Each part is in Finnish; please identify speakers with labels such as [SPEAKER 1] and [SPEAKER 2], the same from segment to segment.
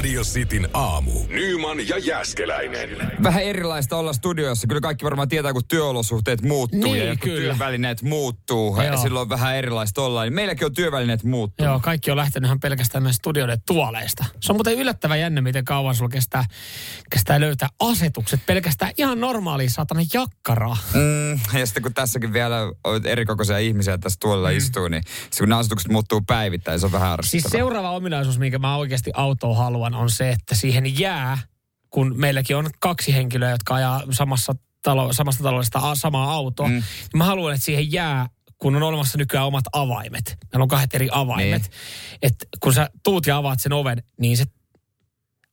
[SPEAKER 1] Radio Cityn aamu. Nyman ja Jäskeläinen.
[SPEAKER 2] Vähän erilaista olla studiossa. Kyllä kaikki varmaan tietää, kun työolosuhteet muuttuu
[SPEAKER 3] Niin,
[SPEAKER 2] ja kun
[SPEAKER 3] kyllä.
[SPEAKER 2] työvälineet muuttuu.
[SPEAKER 3] Joo.
[SPEAKER 2] Silloin vähän erilaista olla. Niin meilläkin on työvälineet muuttuu.
[SPEAKER 3] Joo, kaikki on lähtenyt ihan pelkästään meidän studioiden tuoleista. Se on muuten yllättävän jännä, miten kauan sulla kestää, kestää löytää asetukset pelkästään ihan normaalia saatana jakkaraa.
[SPEAKER 2] Mm, ja sitten kun tässäkin vielä on erikokoisia ihmisiä tässä tuolla mm. istuu, niin se kun asetukset muuttuu päivittäin, se on vähän
[SPEAKER 3] Siis
[SPEAKER 2] ärsyttävää.
[SPEAKER 3] seuraava ominaisuus, minkä mä oikeasti autoon haluan, on se, että siihen jää, kun meilläkin on kaksi henkilöä, jotka ajaa samassa talo, samasta taloudesta samaa autoa, mm. niin mä haluan, että siihen jää kun on olemassa nykyään omat avaimet. Meillä on kahdet eri avaimet.
[SPEAKER 2] Niin.
[SPEAKER 3] Että kun sä tuut ja avaat sen oven, niin se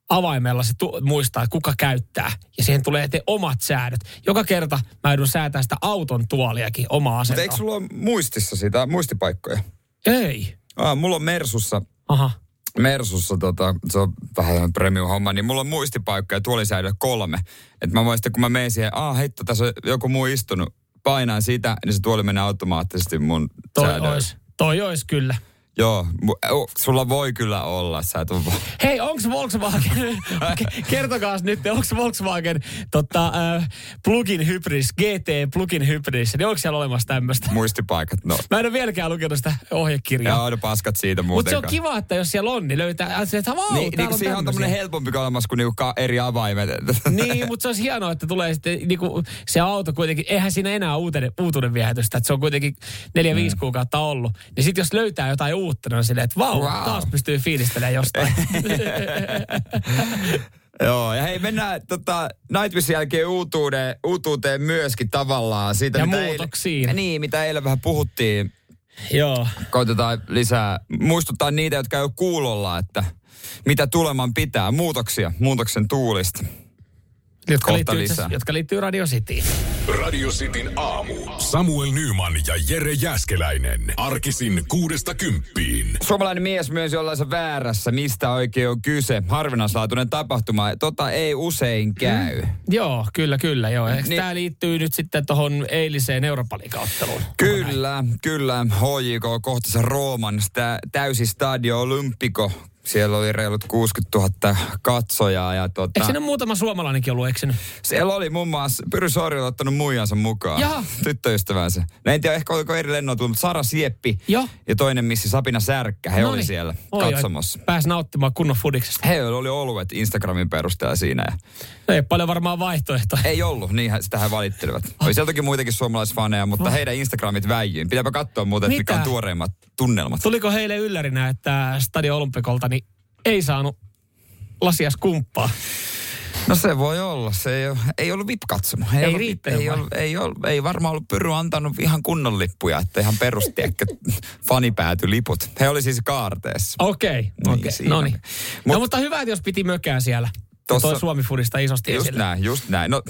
[SPEAKER 3] avaimella se tu- muistaa, että kuka käyttää. Ja siihen tulee eteen omat säädöt. Joka kerta mä joudun säätämään sitä auton tuoliakin omaa
[SPEAKER 2] Mutta
[SPEAKER 3] asentoa.
[SPEAKER 2] eikö sulla ole muistissa sitä, muistipaikkoja?
[SPEAKER 3] Ei.
[SPEAKER 2] Ah, mulla on Mersussa,
[SPEAKER 3] Aha.
[SPEAKER 2] Mersussa tota, se on vähän premium-homma, niin mulla on muistipaikkoja tuolisäädö kolme. Että mä voin sitten, kun mä menen siihen, ah heitto, tässä on joku muu istunut, painaan sitä, niin se tuoli menee automaattisesti mun
[SPEAKER 3] Toi ois, toi ois kyllä.
[SPEAKER 2] Joo, oh, sulla voi kyllä olla, sä et ole
[SPEAKER 3] Hei, onko Volkswagen, Ke- kertokaa nyt, onko Volkswagen tota, äh, plugin hybris, GT plugin hybris, niin onko siellä olemassa tämmöistä?
[SPEAKER 2] muistipaikat. No,
[SPEAKER 3] Mä en ole vieläkään lukenut sitä ohjekirjaa.
[SPEAKER 2] joo, no paskat siitä
[SPEAKER 3] Mutta
[SPEAKER 2] muuten.
[SPEAKER 3] se on kiva, että jos siellä on, niin löytää, että vau,
[SPEAKER 2] Niin, niin
[SPEAKER 3] on
[SPEAKER 2] siihen on tämmöinen helpompi olemassa kuin niinku ka- eri avaimet.
[SPEAKER 3] Niin, mutta se olisi hienoa, että tulee sitten niinku, se auto kuitenkin, eihän siinä enää uutenen, uutuuden viehätystä, että se on kuitenkin neljä, viisi
[SPEAKER 2] Mm.
[SPEAKER 3] kuukautta ollut. Niin sitten jos löytää jotain uutta, niin on silleen, että vau,
[SPEAKER 2] wow.
[SPEAKER 3] taas pystyy fiilistelemään jostain.
[SPEAKER 2] Joo, ja hei, mennään tota, Nightwishin jälkeen uutuuteen, uutuuteen myöskin tavallaan. Siitä,
[SPEAKER 3] Ja
[SPEAKER 2] mitä
[SPEAKER 3] muutoksiin.
[SPEAKER 2] Eilen, niin, mitä eilen vähän puhuttiin.
[SPEAKER 3] Joo.
[SPEAKER 2] Koitetaan lisää, muistuttaa niitä, jotka ei ole kuulolla, että mitä tuleman pitää. Muutoksia, muutoksen tuulista.
[SPEAKER 3] Jotka
[SPEAKER 2] Kohta
[SPEAKER 3] liittyy, itse
[SPEAKER 2] lisää.
[SPEAKER 3] jotka liittyy Radio Cityin.
[SPEAKER 1] Radio Cityn aamu. Samuel Nyman ja Jere Jäskeläinen. Arkisin kuudesta kymppiin.
[SPEAKER 2] Suomalainen mies myös jollain väärässä, mistä oikein on kyse. Harvinaislaatuinen tapahtuma. Tota ei usein käy.
[SPEAKER 3] Mm. Joo, kyllä, kyllä. Joo.
[SPEAKER 2] Niin.
[SPEAKER 3] tämä liittyy nyt sitten tuohon eiliseen Euroopan-liigaotteluun?
[SPEAKER 2] Kyllä, kyllä. HJK kohti se Rooman stä, täysi stadio Olympiko. Siellä oli reilut 60 000 katsojaa. Ja tota,
[SPEAKER 3] Eikö siinä muutama suomalainenkin ollut eksynyt?
[SPEAKER 2] siellä oli muun muassa Pyry oli ottanut muijansa mukaan.
[SPEAKER 3] Jaha.
[SPEAKER 2] Tyttöystävänsä. No en tiedä, ehkä oliko eri lennon tullut, mutta Sara Sieppi
[SPEAKER 3] Joo.
[SPEAKER 2] ja toinen missi Sapina Särkkä. He oli
[SPEAKER 3] Noniin.
[SPEAKER 2] siellä
[SPEAKER 3] Oi, oi.
[SPEAKER 2] katsomassa.
[SPEAKER 3] Pääsi nauttimaan kunnon fudiksesta.
[SPEAKER 2] He oli oluet Instagramin perusteella siinä. Ja
[SPEAKER 3] Ei paljon varmaan vaihtoehtoja.
[SPEAKER 2] ei ollut, niin sitä he valittelivat. Oli siellä toki muitakin suomalaisfaneja, mutta heidän Instagramit väijyin. Pitääpä katsoa muuten, mikä on tuoreimmat tunnelmat.
[SPEAKER 3] Tuliko heille yllärinä, että Stadio Olympikolta niin saanut lasias kumppaa?
[SPEAKER 2] No se voi olla. Se ei, ole, ei ollut VIP-katsomo.
[SPEAKER 3] Ei
[SPEAKER 2] ollut,
[SPEAKER 3] riittänyt
[SPEAKER 2] ei, ollut, ei, ollut, ei varmaan ollut Pyry antanut ihan kunnon lippuja, että ihan perusti ehkä fanipäätyliput. He oli siis kaarteessa.
[SPEAKER 3] Okei,
[SPEAKER 2] Niin,
[SPEAKER 3] okei.
[SPEAKER 2] siinä
[SPEAKER 3] No niin. No
[SPEAKER 2] Mut-
[SPEAKER 3] mutta hyvä, että jos piti mökää siellä.
[SPEAKER 2] Tossa-
[SPEAKER 3] Tossa... Toi Suomi Fudista isosti
[SPEAKER 2] Just
[SPEAKER 3] esille.
[SPEAKER 2] näin, just näin. No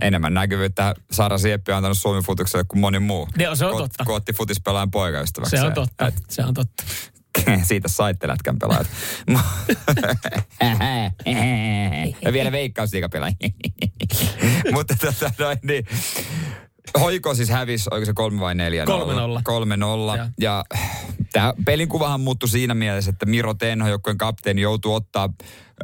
[SPEAKER 2] enemmän näkyvyyttä Sara Sieppi on antanut Suomen futukselle kuin moni muu.
[SPEAKER 3] Ne on- se on
[SPEAKER 2] Ko-
[SPEAKER 3] totta.
[SPEAKER 2] Kootti futispelaajan poikaystäväksi.
[SPEAKER 3] Se on totta, se on totta.
[SPEAKER 2] Siitä saitte lätkän pelaajat. ja vielä veikkausliikapelaaja. Mutta tota noin, niin. Hoiko siis hävisi, oliko se kolme vai neljä?
[SPEAKER 3] 3-0.
[SPEAKER 2] Kolme nolla.
[SPEAKER 3] Joo.
[SPEAKER 2] Ja tämä pelin kuvahan muuttui siinä mielessä, että Miro Tenho, joukkueen kapteeni, joutui ottaa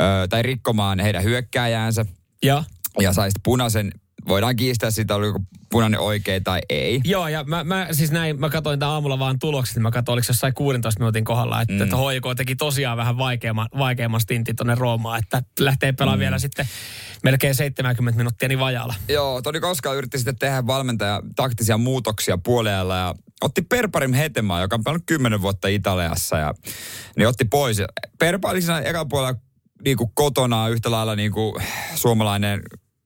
[SPEAKER 2] ö, tai rikkomaan heidän hyökkääjäänsä
[SPEAKER 3] Ja,
[SPEAKER 2] ja sai sitten punaisen. Voidaan kiistää siitä, oliko punainen oikein tai ei.
[SPEAKER 3] joo, ja mä, mä siis näin, mä katsoin tämän aamulla vaan tulokset, niin mä katsoin, oliko se jossain 16 minuutin kohdalla, että, mm. että HJK teki tosiaan vähän vaikeamman, vaikeamman stintin tuonne Roomaan, että lähtee pelaamaan mm. vielä sitten melkein 70 minuuttia niin vajaalla.
[SPEAKER 2] Joo, Toni Koska yritti sitten tehdä valmentaja taktisia muutoksia puolella ja otti Perparim Hetemaa, joka on pelannut 10 vuotta Italiassa ja niin otti pois. Perpa oli siinä ekan puolella niin kuin kotona yhtä lailla niin kuin suomalainen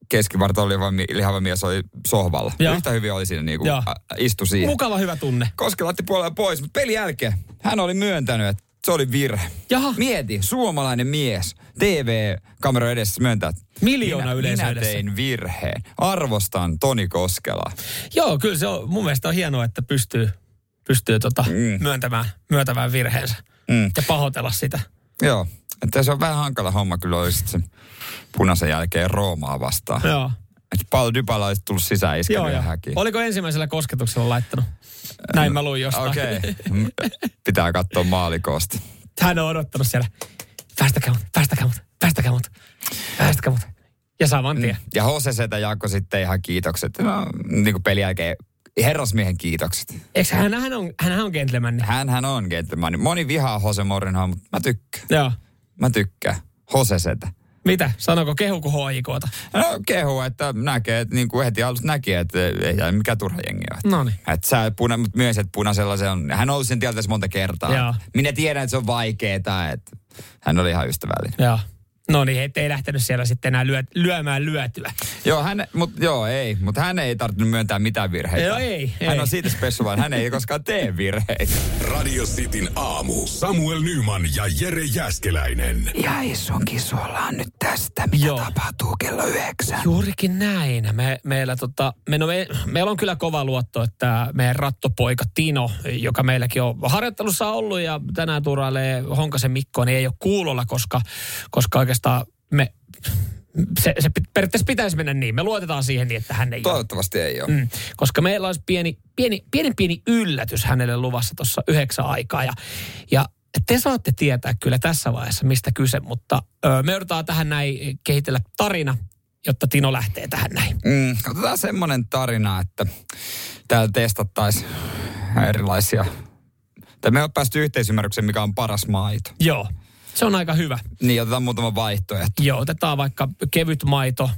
[SPEAKER 2] keskivartalo lihava mies oli sohvalla.
[SPEAKER 3] Joo.
[SPEAKER 2] Yhtä hyvin oli siinä niin kuin,
[SPEAKER 3] Joo.
[SPEAKER 2] istu siihen.
[SPEAKER 3] Mukava hyvä tunne.
[SPEAKER 2] Koskela otti puolella pois, mutta pelin jälkeen hän oli myöntänyt, että se oli virhe.
[SPEAKER 3] Jaha.
[SPEAKER 2] Mieti, suomalainen mies TV-kamera edessä myöntää, että
[SPEAKER 3] Miljoona
[SPEAKER 2] minä,
[SPEAKER 3] yleisö
[SPEAKER 2] minä
[SPEAKER 3] edessä.
[SPEAKER 2] tein virheen. Arvostan Toni Koskela.
[SPEAKER 3] Joo, kyllä se on, mun mielestä on hienoa, että pystyy, pystyy tota
[SPEAKER 2] Mm.
[SPEAKER 3] myöntämään, myöntämään virheensä
[SPEAKER 2] Mm.
[SPEAKER 3] ja pahoitella sitä.
[SPEAKER 2] Joo, että se on vähän hankala homma kyllä olisi se punaisen jälkeen Roomaa vastaan.
[SPEAKER 3] Joo.
[SPEAKER 2] Että Paul Dybala olisi tullut sisään iskenyt
[SPEAKER 3] joo.
[SPEAKER 2] häkiin.
[SPEAKER 3] Oliko ensimmäisellä kosketuksella laittanut? Näin mä luin jostain.
[SPEAKER 2] Okei, okay. pitää katsoa maalikoosta.
[SPEAKER 3] Hän on odottanut siellä. Päästäkää mut, päästäkää mut, päästäkää mut, päästäkää mut. Ja saman tien.
[SPEAKER 2] Ja Jose Setä jakoi sitten ihan kiitokset. No, niin kuin pelin jälkeen herrasmiehen kiitokset.
[SPEAKER 3] Eikö hän, hän on, hän on gentleman?
[SPEAKER 2] Hän, hän on gentleman. Moni vihaa Jose Morinhoa, mutta mä tykkään.
[SPEAKER 3] Joo.
[SPEAKER 2] Mä tykkään. Jose Setä.
[SPEAKER 3] Mitä? Sanoko kehuko HIKta?
[SPEAKER 2] No kehu, että näkee, että niin kuin heti alusta näki, että ei mikä turha jengi on.
[SPEAKER 3] No niin.
[SPEAKER 2] Että sä puna, mutta myös, että punaisella se on, hän on ollut sen tieltä monta kertaa.
[SPEAKER 3] Joo.
[SPEAKER 2] Minä tiedän, että se on vaikeeta, että hän oli ihan ystävällinen.
[SPEAKER 3] Joo. No niin, et ei lähtenyt siellä sitten enää lyö, lyömään lyötyä.
[SPEAKER 2] Joo, hän, mut, joo, ei, mutta hän ei tarvinnut myöntää mitään virheitä.
[SPEAKER 3] Joo, ei,
[SPEAKER 2] Hän
[SPEAKER 3] ei.
[SPEAKER 2] on siitä special, hän ei koskaan tee virheitä.
[SPEAKER 1] Radio Cityn aamu. Samuel Nyman ja Jere Jäskeläinen.
[SPEAKER 2] Ja iso kisolla nyt tästä, mitä
[SPEAKER 3] Joo.
[SPEAKER 2] tapahtuu kello yhdeksän.
[SPEAKER 3] Juurikin näin. Me, meillä, tota, me, no me, meillä on kyllä kova luotto, että meidän rattopoika Tino, joka meilläkin on harjoittelussa ollut ja tänään turailee Honkasen Mikko, niin ei ole kuulolla, koska, koska oikeastaan me, se, se periaatteessa pitäisi mennä niin. Me luotetaan siihen niin, että hän ei ole.
[SPEAKER 2] Toivottavasti ei ole.
[SPEAKER 3] Mm, koska meillä olisi pieni, pieni, pieni, pieni yllätys hänelle luvassa tuossa yhdeksän aikaa. Ja, ja te saatte tietää kyllä tässä vaiheessa, mistä kyse, mutta ö, me joudutaan tähän näin kehitellä tarina, jotta Tino lähtee tähän näin.
[SPEAKER 2] Mm, katsotaan semmoinen tarina, että täällä testattaisiin erilaisia... Tai me on päästy yhteisymmärrykseen, mikä on paras maito.
[SPEAKER 3] Joo, se on aika hyvä.
[SPEAKER 2] Niin, otetaan muutama vaihtoehto.
[SPEAKER 3] Joo, otetaan vaikka kevyt maito,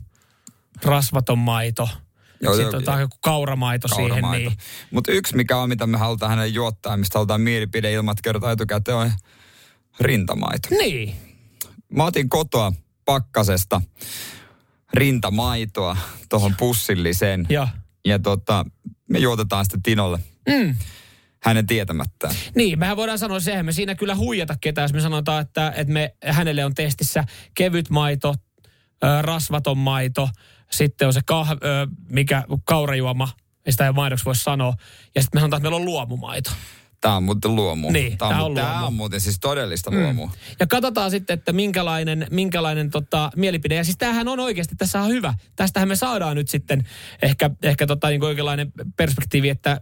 [SPEAKER 3] rasvaton maito,
[SPEAKER 2] Joo,
[SPEAKER 3] sitten
[SPEAKER 2] joo,
[SPEAKER 3] otetaan joku kauramaito, siihen.
[SPEAKER 2] Kauramaito.
[SPEAKER 3] Niin.
[SPEAKER 2] Mutta yksi, mikä on, mitä me halutaan hänelle juottaa, mistä halutaan mielipide ilman, että kerrotaan etukäteen, on rintamaito.
[SPEAKER 3] Niin,
[SPEAKER 2] Mä otin kotoa pakkasesta rintamaitoa tuohon pussilliseen.
[SPEAKER 3] ja
[SPEAKER 2] Ja tota, me juotetaan sitten Tinolle
[SPEAKER 3] mm.
[SPEAKER 2] Hänen tietämättään.
[SPEAKER 3] Niin, mehän voidaan sanoa se, me siinä kyllä huijata ketään, jos me sanotaan, että, että me, hänelle on testissä kevyt maito, rasvaton maito, sitten on se kah, mikä kaurajuoma, ei sitä ei maidoksi voi sanoa, ja sitten me sanotaan, että meillä on luomumaito.
[SPEAKER 2] Tämä on muuten luomu.
[SPEAKER 3] Niin,
[SPEAKER 2] tää on,
[SPEAKER 3] on
[SPEAKER 2] tää
[SPEAKER 3] luomu.
[SPEAKER 2] on muuten siis todellista mm. luomua.
[SPEAKER 3] Ja katsotaan sitten, että minkälainen, minkälainen tota, mielipide. Ja siis tämähän on oikeasti, tässä on hyvä. Tästähän me saadaan nyt sitten ehkä, ehkä tota, niin oikeanlainen perspektiivi, että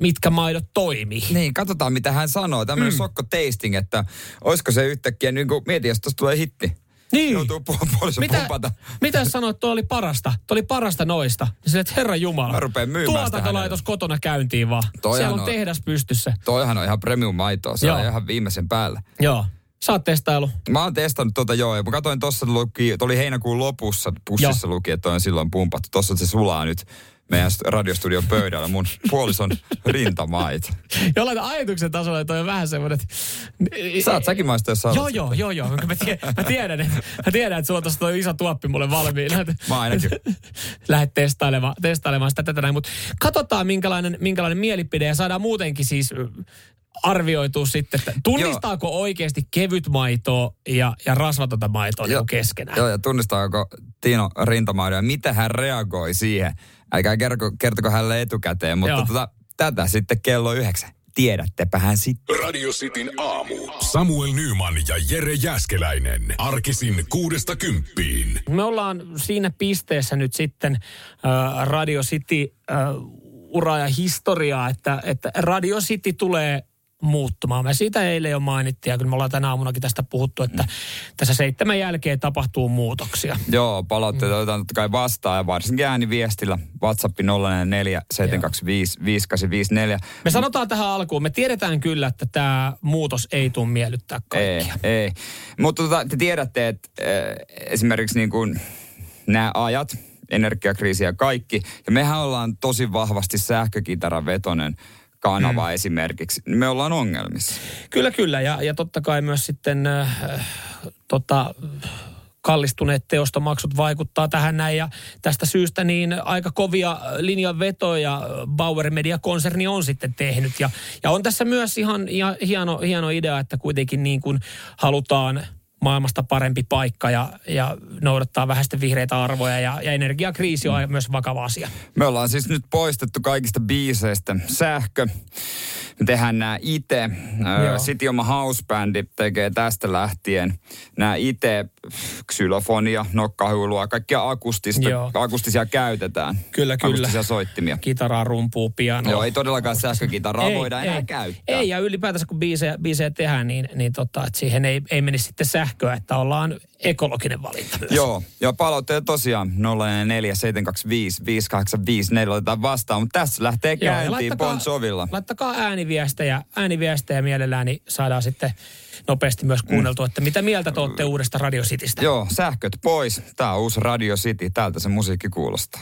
[SPEAKER 3] mitkä maidot toimii.
[SPEAKER 2] Niin, katsotaan mitä hän sanoo. Tämmöinen mm. sokko tasting, että olisiko se yhtäkkiä, niin kuin, mieti, jos tuossa tulee hitti.
[SPEAKER 3] Niin.
[SPEAKER 2] Joutuu pu- puolison
[SPEAKER 3] Mitä,
[SPEAKER 2] pumpata.
[SPEAKER 3] mitä sanoit, että tuo oli parasta? Tuo oli parasta noista. Ja sille, että herra Jumala.
[SPEAKER 2] Mä rupean myymään sitä hänelle.
[SPEAKER 3] laitos kotona käyntiin vaan.
[SPEAKER 2] Toihan
[SPEAKER 3] Siellä on
[SPEAKER 2] on-
[SPEAKER 3] tehdas pystyssä.
[SPEAKER 2] Toihan on ihan premium maitoa, se
[SPEAKER 3] Joo.
[SPEAKER 2] on ihan viimeisen päällä.
[SPEAKER 3] Joo. Sä oot testailu.
[SPEAKER 2] Mä oon testannut tota joo, ja mä katsoin tossa luki, oli heinäkuun lopussa, pussissa luki, että on silloin pumpattu. Tossa se sulaa nyt meidän st- radiostudion pöydällä mun puolison rintamaita.
[SPEAKER 3] Jollain ajatuksen tasolla toi on vähän semmoinen, että...
[SPEAKER 2] Saat säkin maistaa, jos
[SPEAKER 3] Joo, joo, joo, joo. Mä, tie, mä, tiedän, että, mä tiedän, että sulla on tuossa toi iso tuoppi mulle valmiina.
[SPEAKER 2] Mä ainakin.
[SPEAKER 3] Lähdet testailemaan, testailemaan sitä tätä näin. Mutta katsotaan, minkälainen, minkälainen mielipide ja saadaan muutenkin siis ö, arvioitua sitten, että tunnistaako Joo. oikeasti kevyt maitoa ja, ja rasvatonta maitoa niin keskenään.
[SPEAKER 2] Joo, ja tunnistaako Tino rintamaidon ja mitä hän reagoi siihen. Älkää kertoko, kertoko hänelle etukäteen, mutta
[SPEAKER 3] Joo.
[SPEAKER 2] tota, tätä sitten kello yhdeksän. Tiedättepä hän sitten.
[SPEAKER 1] Radio Cityn aamu. Samuel Nyman ja Jere Jäskeläinen. Arkisin kuudesta kymppiin.
[SPEAKER 3] Me ollaan siinä pisteessä nyt sitten äh, Radio City äh, uraa ja historiaa, että, että Radio City tulee muuttumaan. Me siitä eilen jo mainittiin ja kyllä me ollaan tänä aamunakin tästä puhuttu, että tässä seitsemän jälkeen tapahtuu muutoksia.
[SPEAKER 2] Joo, palautteita otetaan totta kai vastaan ja varsinkin ääniviestillä. WhatsApp 044 725 5854.
[SPEAKER 3] Me sanotaan tähän alkuun, me tiedetään kyllä, että tämä muutos ei tule miellyttää
[SPEAKER 2] Ei,
[SPEAKER 3] kaikkia.
[SPEAKER 2] ei. Mutta tota, te tiedätte, että äh, esimerkiksi niin kuin nämä ajat, energiakriisi ja kaikki, ja mehän ollaan tosi vahvasti sähkökitaravetonen kanava mm. esimerkiksi. Me ollaan ongelmissa.
[SPEAKER 3] Kyllä, kyllä. Ja, ja totta kai myös sitten äh, tota, kallistuneet teostomaksut vaikuttaa tähän näin ja tästä syystä niin aika kovia linjanvetoja Bauer Media-konserni on sitten tehnyt ja, ja on tässä myös ihan, ihan hieno, hieno idea, että kuitenkin niin kuin halutaan maailmasta parempi paikka ja, ja noudattaa vähän sitten vihreitä arvoja ja, ja energiakriisi on mm. myös vakava asia.
[SPEAKER 2] Me ollaan siis nyt poistettu kaikista biiseistä sähkö. Me tehdään nämä itse. City oma housebändi tekee tästä lähtien nämä itse xylofonia, nokkahuilua, kaikkia akustista, akustisia käytetään.
[SPEAKER 3] Kyllä, kyllä.
[SPEAKER 2] Akustisia soittimia.
[SPEAKER 3] Kitaraa, rumpuu, pianoa.
[SPEAKER 2] Joo, ei todellakaan sähkökitaraa ei, voida enää ei, käyttää.
[SPEAKER 3] Ei, ja ylipäätänsä kun biisejä, biisejä tehdään, niin, niin tota, että siihen ei, ei menisi sitten sähköä, että ollaan ekologinen valinta myös.
[SPEAKER 2] Joo, ja palautteet tosiaan 0447255854 otetaan vastaan, mutta tässä lähtee käyntiin Jovilla.
[SPEAKER 3] Laittakaa ääniviestejä, ääniviestejä mielellään, niin saadaan sitten nopeasti myös kuunneltua, mm. että mitä mieltä te olette uudesta Radio Citystä.
[SPEAKER 2] Joo, sähköt pois. Tämä on uusi Radio City. Täältä se musiikki kuulostaa.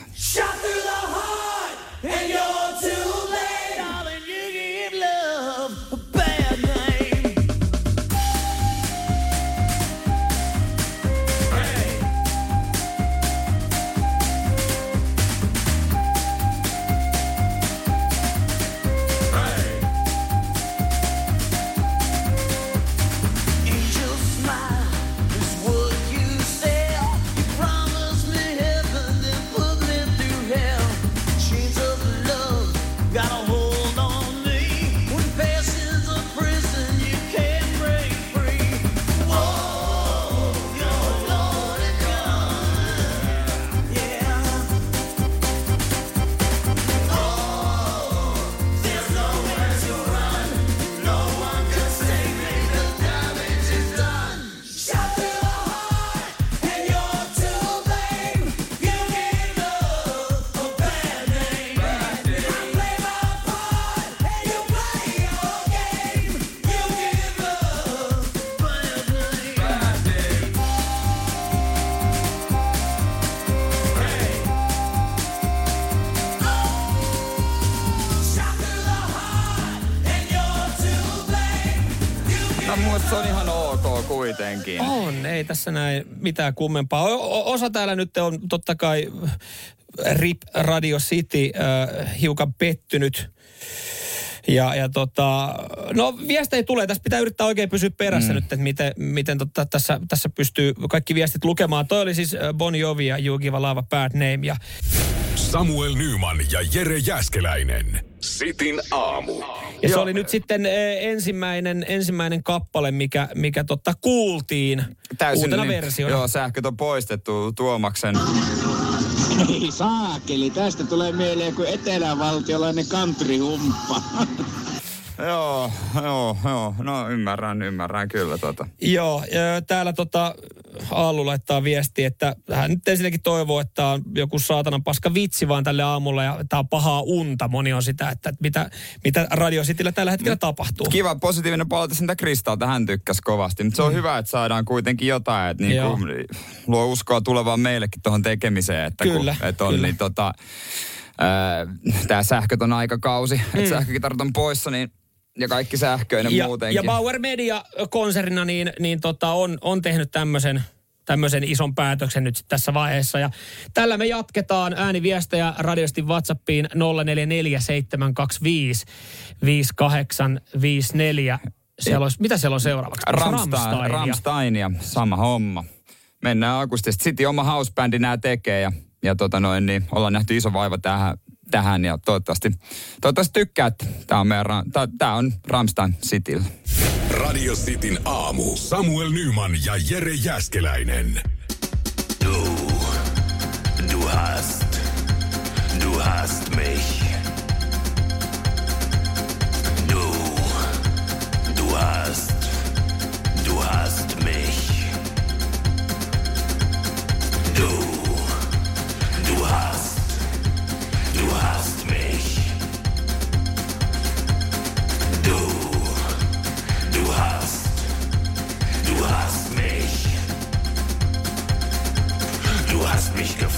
[SPEAKER 2] Kuitenkin.
[SPEAKER 3] On, ei tässä näin mitään kummempaa. O- osa täällä nyt on totta kai RIP Radio City äh, hiukan pettynyt. Ja, ja tota, no viestejä tulee. Tässä pitää yrittää oikein pysyä perässä mm. nyt, että miten, miten tota, tässä, tässä pystyy kaikki viestit lukemaan. Toi oli siis Bon Jovi ja You Give a Love a Bad Name. Ja...
[SPEAKER 1] Samuel Nyman ja Jere Jäskeläinen. Sitin aamu.
[SPEAKER 3] Ja se oli nyt sitten ensimmäinen, ensimmäinen kappale, mikä, mikä totta kuultiin Täysin uutena niin, versiona.
[SPEAKER 2] Joo, sähköt on poistettu Tuomaksen.
[SPEAKER 4] Ei saakeli, tästä tulee mieleen kuin etelävaltiolainen country-humppa.
[SPEAKER 2] Joo, joo, joo. No ymmärrän, ymmärrän kyllä tota.
[SPEAKER 3] Joo, ja täällä tota Aallu laittaa viesti, että hän nyt ensinnäkin toivoo, että on joku saatanan paska vitsi vaan tälle aamulle ja tämä on pahaa unta. Moni on sitä, että mitä, mitä Radio Cityllä tällä hetkellä tapahtuu.
[SPEAKER 2] Kiva positiivinen palaute sitä Kristalta, hän tykkäsi kovasti. Mutta se on mm. hyvä, että saadaan kuitenkin jotain, että niin kuin, luo uskoa tulevaan meillekin tuohon tekemiseen. Että
[SPEAKER 3] kyllä,
[SPEAKER 2] kun, että on,
[SPEAKER 3] kyllä.
[SPEAKER 2] Niin, tota, tämä sähköton aikakausi, mm. että sähkökitarat on poissa, niin ja kaikki sähköinen
[SPEAKER 3] ja,
[SPEAKER 2] muutenkin.
[SPEAKER 3] Ja Bauer Media konsernina niin, niin tota on, on tehnyt tämmöisen tämmöisen ison päätöksen nyt tässä vaiheessa. Ja tällä me jatketaan ääniviestejä radiosti WhatsAppiin 0447255854. Siellä olisi, mitä siellä on seuraavaksi?
[SPEAKER 2] Ramstein, Ramstein ja sama homma. Mennään akustisesti. Sitten oma housebändi nämä tekee ja, ja tota noin, niin ollaan nähty iso vaiva tähän tähän ja toivottavasti, toivottavasti tykkäät. Tämä on, meidän, tämä on Ramstein Cityllä.
[SPEAKER 1] Radio Cityn aamu. Samuel Nyman ja Jere Jäskeläinen.
[SPEAKER 5] Du, du hast, du hast mich. Du, du hast, du hast mich. Du.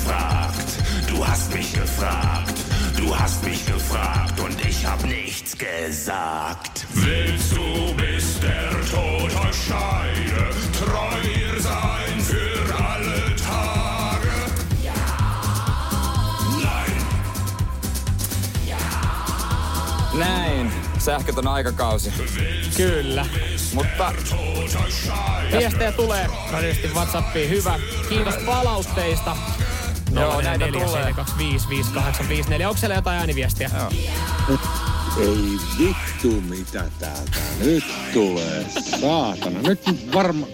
[SPEAKER 5] gefragt, du hast mich gefragt, du hast mich gefragt und ich hab nichts gesagt. Willst du bis der Tod euch scheide, treu ihr sein für alle
[SPEAKER 2] Tage? Ja. Nein. Ja. Nein. Sähkötön aikakausi.
[SPEAKER 3] Kyllä.
[SPEAKER 2] Mutta
[SPEAKER 3] viestejä tulee radiosti Whatsappiin. Hyvä. Kiitos palautteista.
[SPEAKER 2] Joo, näitä tulee.
[SPEAKER 3] 4 Onko siellä jotain ääniviestiä?
[SPEAKER 2] Joo.
[SPEAKER 4] Ei vittu mitä täältä nyt tulee. Saatana. Nyt varma...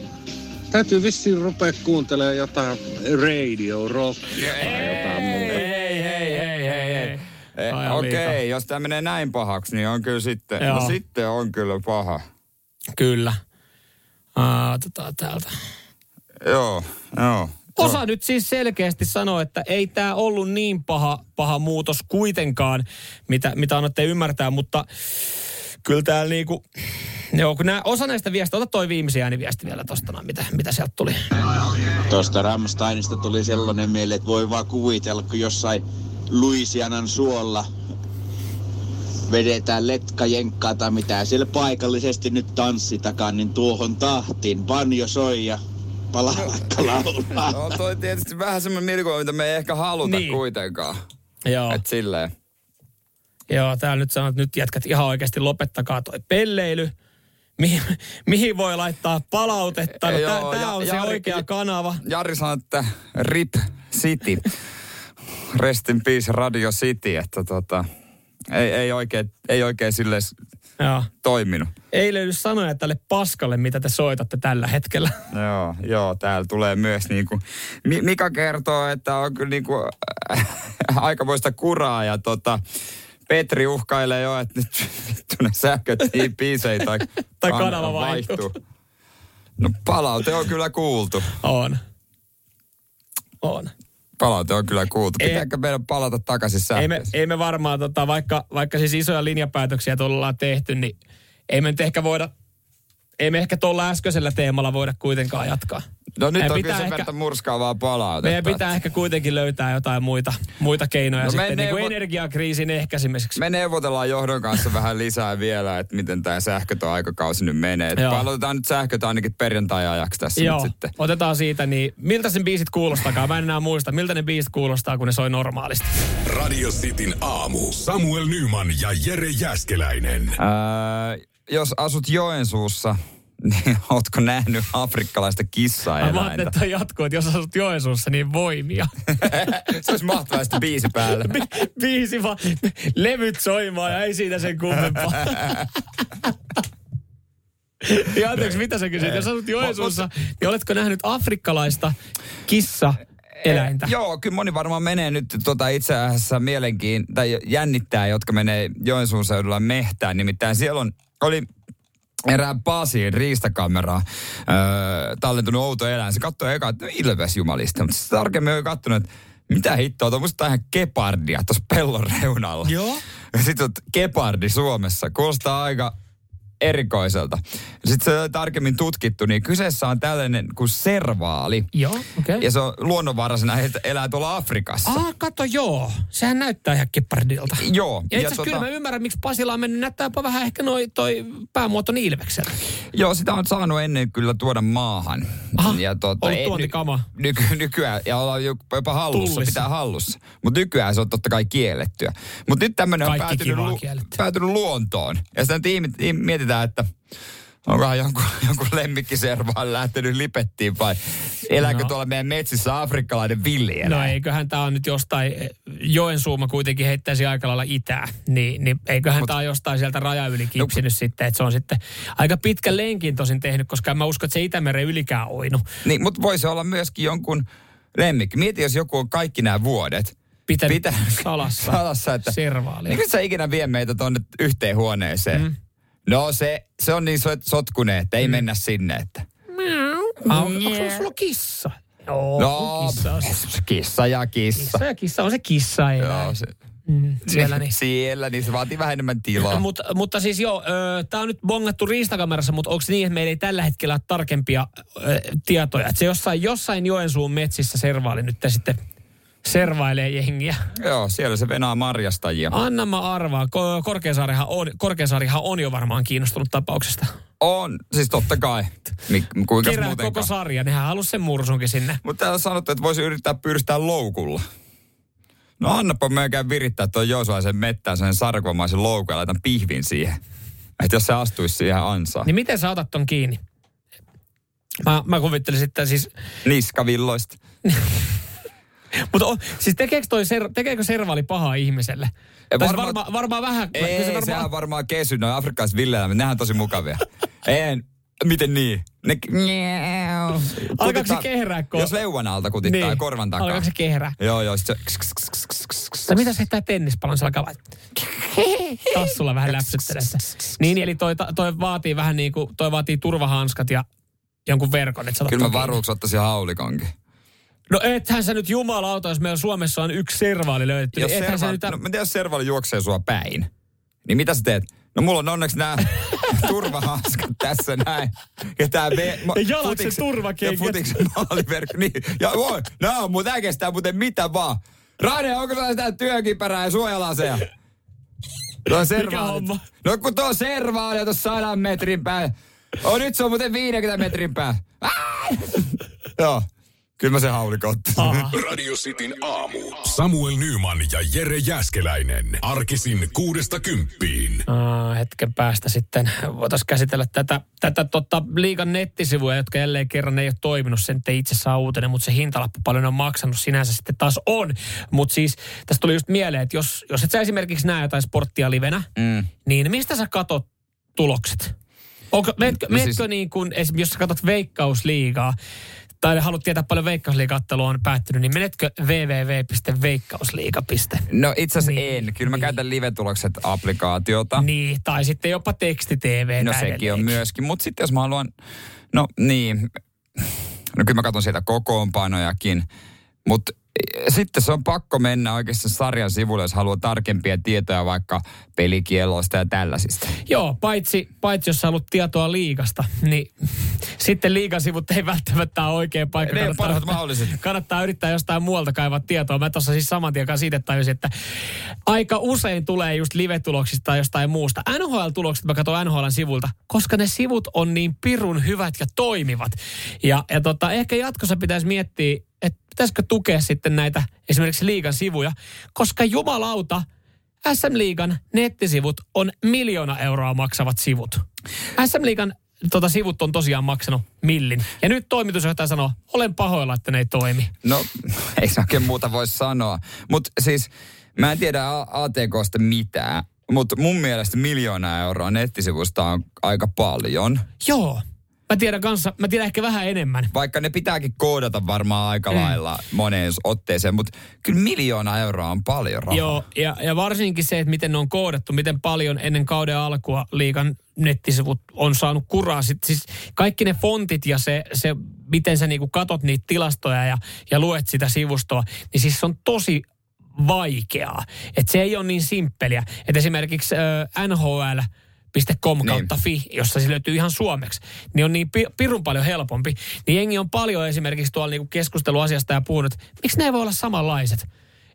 [SPEAKER 4] Täytyy vissiin rupea kuuntelemaan jotain radio rockia tai jotain muuta.
[SPEAKER 2] Hei, hei, hei, hei, hei. Eh, Okei,
[SPEAKER 3] liikaa.
[SPEAKER 2] jos tämä menee näin pahaksi, niin on kyllä sitten,
[SPEAKER 3] Joo.
[SPEAKER 2] no sitten on kyllä paha.
[SPEAKER 3] Kyllä. Uh, otetaan täältä.
[SPEAKER 2] Joo, joo.
[SPEAKER 3] Osa nyt siis selkeästi sanoo, että ei tämä ollut niin paha, paha muutos kuitenkaan, mitä, mitä annatte ymmärtää, mutta kyllä täällä niinku, joo, kun nää, osa näistä viestistä, ota toi viimeisiä ääniviesti vielä tosta, noin, mitä, mitä sieltä tuli.
[SPEAKER 4] Tuosta Rammsteinista tuli sellainen mieleen, että voi vaan kuvitella, kun jossain Louisianan suolla vedetään letkajenkkaa tai mitä siellä paikallisesti nyt tanssitakaan, niin tuohon tahtiin banjo soi ja palaa vaikka laulaa.
[SPEAKER 2] No toi tietysti vähän semmoinen mielikuva, mitä me ei ehkä haluta
[SPEAKER 3] Niin.
[SPEAKER 2] kuitenkaan.
[SPEAKER 3] Joo,
[SPEAKER 2] Et silleen.
[SPEAKER 3] joo täällä nyt sanoo, että nyt jätkät ihan oikeasti lopettakaa toi pelleily. Mihin, mihin voi laittaa palautetta? No,
[SPEAKER 2] Joo,
[SPEAKER 3] Tämä
[SPEAKER 2] ja-
[SPEAKER 3] on se
[SPEAKER 2] Jari-
[SPEAKER 3] oikea kanava.
[SPEAKER 2] Jari sanoi, että RIP City. Rest in peace Radio City, että tota, ei, ei, oikein, ei oikein sille
[SPEAKER 3] Joo.
[SPEAKER 2] toiminut.
[SPEAKER 3] Ei löydy sanoja tälle paskalle, mitä te soitatte tällä hetkellä.
[SPEAKER 2] Joo, joo, täällä tulee myös niinku, Mi- Mika kertoo, että on kyllä niinku äh, aikamoista kuraa ja tota, Petri uhkailee jo, että nyt vittu ne sähköt niin biisei tai,
[SPEAKER 3] Tai
[SPEAKER 2] kan-
[SPEAKER 3] kanava vaihtuu.
[SPEAKER 2] No palaute on kyllä kuultu.
[SPEAKER 3] On. On.
[SPEAKER 2] Palaute on kyllä kuultu.
[SPEAKER 3] Ei-
[SPEAKER 2] Pitääkö meidän palata takaisin
[SPEAKER 3] Ei me, ei me varmaan, tota, vaikka, vaikka siis isoja linjapäätöksiä tuolla ollaan tehty, niin ei me nyt ehkä voida, ei me ehkä tuolla äskeisellä teemalla voida kuitenkaan jatkaa.
[SPEAKER 2] No nyt
[SPEAKER 3] meidän
[SPEAKER 2] on
[SPEAKER 3] pitää
[SPEAKER 2] kyllä sen verran murskaavaa palautetta.
[SPEAKER 3] Meidän pitää ehkä kuitenkin löytää jotain muita, muita keinoja
[SPEAKER 2] No me
[SPEAKER 3] sitten niin kuin
[SPEAKER 2] neuvo-
[SPEAKER 3] energiakriisin ehkäisemiseksi.
[SPEAKER 2] Me neuvotellaan johdon kanssa vähän lisää vielä, että miten tämä sähkötön aikakausi nyt menee. Palautetaan nyt sähköt ainakin perjantai-ajaksi tässä
[SPEAKER 3] Joo,
[SPEAKER 2] nyt sitten.
[SPEAKER 3] otetaan siitä, niin miltä sen biisit kuulostakaan? Mä en enää muista, miltä ne biisit kuulostaa, kun ne soi normaalisti.
[SPEAKER 1] Radio Cityn aamu. Samuel Nyman ja Jere Jäskeläinen.
[SPEAKER 2] Öö, jos asut Joensuussa, niin ootko nähnyt afrikkalaista
[SPEAKER 3] Mä ajattelin,
[SPEAKER 2] kissaeläintä?
[SPEAKER 3] että jatkuu, että jos asut Joensuussa, niin voimia.
[SPEAKER 2] Se olisi mahtavaa biisi päälle.
[SPEAKER 3] Bi- biisi vaan, levyt soimaan ja ei siitä sen kummempaa. ja anteeksi, mitä sä kysyt? Jos asut Joensuussa, niin oletko nähnyt afrikkalaista kissa eläintä?
[SPEAKER 2] Joo, kyllä moni varmaan menee nyt tota itse asiassa mielenkiin, tai jännittää, jotka menee Joensuun seudulla mehtään. Nimittäin siellä on, oli erään Paasiin riistakameraa öö, tallentunut outo eläin. Se katsoi eka, että no ilves jumalista, mutta sitten tarkemmin on katsonut, että mitä hittoa, tuommoista ihan gepardia tuossa pellon reunalla.
[SPEAKER 3] Joo.
[SPEAKER 2] Ja sitten on gepardi Suomessa. Kuulostaa aika erikoiselta. Sitten se on tarkemmin tutkittu, niin kyseessä on tällainen kuin servaali.
[SPEAKER 3] Joo, okei. Okay.
[SPEAKER 2] Ja se on luonnonvaraisena, että elää tuolla Afrikassa.
[SPEAKER 3] Ah, kato joo. Sehän näyttää ihan kippardilta.
[SPEAKER 2] Joo.
[SPEAKER 3] Ja itse asiassa kyllä mä ymmärrän, miksi Pasila on mennyt. Näyttää jopa vähän ehkä noi, toi päämuoto Ilveksellä.
[SPEAKER 2] joo, sitä on saanut ennen kyllä tuoda maahan.
[SPEAKER 3] Aha,
[SPEAKER 2] ja tota,
[SPEAKER 3] ollut tuontikama.
[SPEAKER 2] Ny, nyky, nykyään, ja ollaan jo- jopa hallussa,
[SPEAKER 3] Tullissa.
[SPEAKER 2] pitää hallussa. Mutta nykyään se on totta kai kiellettyä. Mutta nyt tämmöinen on päätynyt, lu, päätynyt luontoon. Ja sitä nyt ihmi- mietitään, että onkohan jonkun, jonkun lemmikkiservaan lähtenyt lipettiin vai elääkö
[SPEAKER 3] No.
[SPEAKER 2] tuolla meidän metsissä afrikkalainen villieläin?
[SPEAKER 3] No eiköhän tämä on nyt jostain, Joensuuma kuitenkin heittäisi aika lailla itää, niin, niin eiköhän tämä jostain sieltä raja yli kipsinyt sitten, että se on sitten aika pitkä lenkin tosin tehnyt, koska en mä usko, että se Itämeren ylikään oinut.
[SPEAKER 2] Niin, mutta voisi olla myöskin jonkun lemmikki. Mieti, jos joku on kaikki nämä vuodet.
[SPEAKER 3] Pitänyt
[SPEAKER 2] Pitää-
[SPEAKER 3] salassa,
[SPEAKER 2] salassa, että
[SPEAKER 3] servaalia.
[SPEAKER 2] Eikö sä ikinä vie meitä tuonne yhteen huoneeseen? Mm. No se, se on niin sot- sotkunen, että ei mm. mennä sinne. Että.
[SPEAKER 3] Ah, on, onko sulla kissa? Joo,
[SPEAKER 2] No,
[SPEAKER 3] kissa on
[SPEAKER 2] kissa ja kissa.
[SPEAKER 3] kissa ja kissa on se kissa
[SPEAKER 2] Joo, se,
[SPEAKER 3] mm, siellä niin.
[SPEAKER 2] Siellä, niin se vaatii vähän enemmän tilaa.
[SPEAKER 3] Mutta, mutta siis joo, tämä on nyt bongattu riistakamerassa, mutta onko niin, että meillä ei tällä hetkellä ole tarkempia ö, tietoja? Että se jossain, jossain Joensuun metsissä servaali nyt sitten servailee jengiä.
[SPEAKER 2] Joo, siellä se venaa marjastajia.
[SPEAKER 3] Anna mä arvaan. Ko- Korkeasaarihan on, Korkeasaarihan on jo varmaan kiinnostunut tapauksesta.
[SPEAKER 2] On, siis totta kai. Mik, kuinka
[SPEAKER 3] Kerää
[SPEAKER 2] muutenkaan.
[SPEAKER 3] koko sarja. Nehän halusi sen mursunkin sinne.
[SPEAKER 2] Mutta täällä on sanottu, että voisi yrittää pyyristää loukulla. no annapa meikään virittää tuon Joosuaisen mettään sen sarkomaisen loukun ja laitan pihvin siihen. Että jos se astuisi siihen ansaan.
[SPEAKER 3] Niin miten sä otat ton kiinni? Mä, mä kuvittelisin, että siis...
[SPEAKER 2] Niskavilloista.
[SPEAKER 3] Mutta on, siis tekeekö, toi ser, tekeekö servaali pahaa ihmiselle?
[SPEAKER 2] Varmaan-
[SPEAKER 3] varmaan, varmaan vähän. kyllä
[SPEAKER 2] Ei,
[SPEAKER 3] se varmaan,
[SPEAKER 2] sehän on varmaan kesy, noin afrikkalaiset villeeläimet, nehän on tosi mukavia. Ei, miten niin? Ne,
[SPEAKER 3] Alkaako se kehrää, kun...
[SPEAKER 2] Jos leuan alta kutittaa niin. korvan takaa.
[SPEAKER 3] Alkaako se kehrää?
[SPEAKER 2] Joo, joo, sit se...
[SPEAKER 3] Tai mitä se heittää tennispallon, se alkaa. Tassulla vähän läpsyttelee sitä. Niin, eli toi, toi, vaatii vähän niin kuin, toi vaatii turvahanskat ja jonkun verkon, että
[SPEAKER 2] Kyllä mä varuuksi ottaisin haulikonkin.
[SPEAKER 3] No ethän sä nyt jumalauta, jos meillä Suomessa on yksi servaali löydetty,
[SPEAKER 2] Jos
[SPEAKER 3] niin ethän sä nyt...
[SPEAKER 2] no, mä tiedän, jos servaali juoksee sua päin, niin mitä sä teet? No mulla on onneksi nämä turvahanskat tässä näin. Ja tää me, ma,
[SPEAKER 3] Ja jalaksen turvakengät.
[SPEAKER 2] Ja futiksen maaliverkko. Niin. Ja voi, on, mutta tää kestää muuten mitä vaan. Rane, onko sulla sitä työkiperää ja suojalaseja? Tuo servaali.
[SPEAKER 3] homma?
[SPEAKER 2] No kun tuo servaali on tuossa sadan metrin päällä. Oh, nyt se on muuten 50 metrin päällä. Joo, kyllä mä sen haulikon.
[SPEAKER 1] Radio Cityn aamu. Samuel Nyman ja Jere Jäskeläinen. Arkisin kuudesta kymppiin.
[SPEAKER 3] Aa, hetken päästä sitten voitaisiin käsitellä tätä, tätä tota, liigan nettisivuja, jotka jälleen kerran ei ole toiminut. Sen ei itse saa uutinen, mutta se hintalappu paljon on maksanut sinänsä sitten taas on. Mutta siis tästä tuli just mieleen, että jos, jos et sä esimerkiksi näe jotain sporttia livenä,
[SPEAKER 2] Mm.
[SPEAKER 3] niin mistä sä katot tulokset? Onko, meetkö,
[SPEAKER 2] No
[SPEAKER 3] meetkö
[SPEAKER 2] siis-
[SPEAKER 3] niin kuin, jos sä katot veikkausliigaa, tai haluat tietää paljon veikkausliigaottelu on päättynyt, niin menetkö www.veikkausliiga.net?
[SPEAKER 2] No itse asiassa
[SPEAKER 3] Niin,
[SPEAKER 2] en. Kyllä mä
[SPEAKER 3] niin.
[SPEAKER 2] käytän live-tulokset applikaatiota.
[SPEAKER 3] Niin, tai sitten jopa teksti-tv.
[SPEAKER 2] No sekin on myöskin. Mutta sitten jos mä haluan, no niin, no kyllä mä katson sieltä kokoonpanojakin. Mutta sitten se on pakko mennä oikeastaan sarjan sivulle, jos haluaa tarkempia tietoja vaikka pelikieloista ja tällaisista.
[SPEAKER 3] Joo, paitsi, paitsi jos sä haluat tietoa liigasta, niin sitten liigasivut ei välttämättä ole oikea paikka.
[SPEAKER 2] Ne ole
[SPEAKER 3] Kannattaa
[SPEAKER 2] parhaat
[SPEAKER 3] yrittää-
[SPEAKER 2] mahdolliset.
[SPEAKER 3] Kannattaa yrittää jostain muualta kaivaa tietoa. Mä tuossa siis saman tien siitä tajusin, että aika usein tulee just live-tuloksista tai jostain muusta. NHL-tulokset mä katson NHLn sivulta, koska ne sivut on niin pirun hyvät ja toimivat. Ja, ja tota, ehkä jatkossa pitäisi miettiä, pitäisikö tukea sitten näitä esimerkiksi liigan sivuja, koska jumalauta, SM Liigan nettisivut on miljoona euroa maksavat sivut. SM Liigan tota, sivut on tosiaan maksanut millin. Ja nyt toimitusjohtaja sanoo, olen pahoilla, että ne ei toimi.
[SPEAKER 2] No, ei se oikein muuta voi sanoa. Mutta siis, mä en tiedä ATKsta mitään, mutta mun mielestä miljoona euroa nettisivusta on aika paljon.
[SPEAKER 3] Joo. Mä tiedän kanssa, mä tiedän ehkä vähän enemmän.
[SPEAKER 2] Vaikka ne pitääkin koodata varmaan aika lailla moneen otteeseen, mutta kyllä miljoona euroa on paljon rahaa.
[SPEAKER 3] Joo, ja, ja varsinkin se, että miten ne on koodattu, miten paljon ennen kauden alkua liigan nettisivut on saanut kuraa. Sitten siis kaikki ne fontit ja se, se miten sä niinku katot niitä tilastoja ja, ja luet sitä sivustoa, niin siis se on tosi vaikeaa. Että se ei ole niin simppeliä. Että esimerkiksi äh, NHL .com
[SPEAKER 2] Niin.
[SPEAKER 3] kautta fi, jossa se löytyy ihan suomeksi, niin on niin pi- pirun paljon helpompi. Niin jengi on paljon esimerkiksi tuolla niinku keskusteluasiasta ja puhunut, että miksi ne ei voi olla samanlaiset?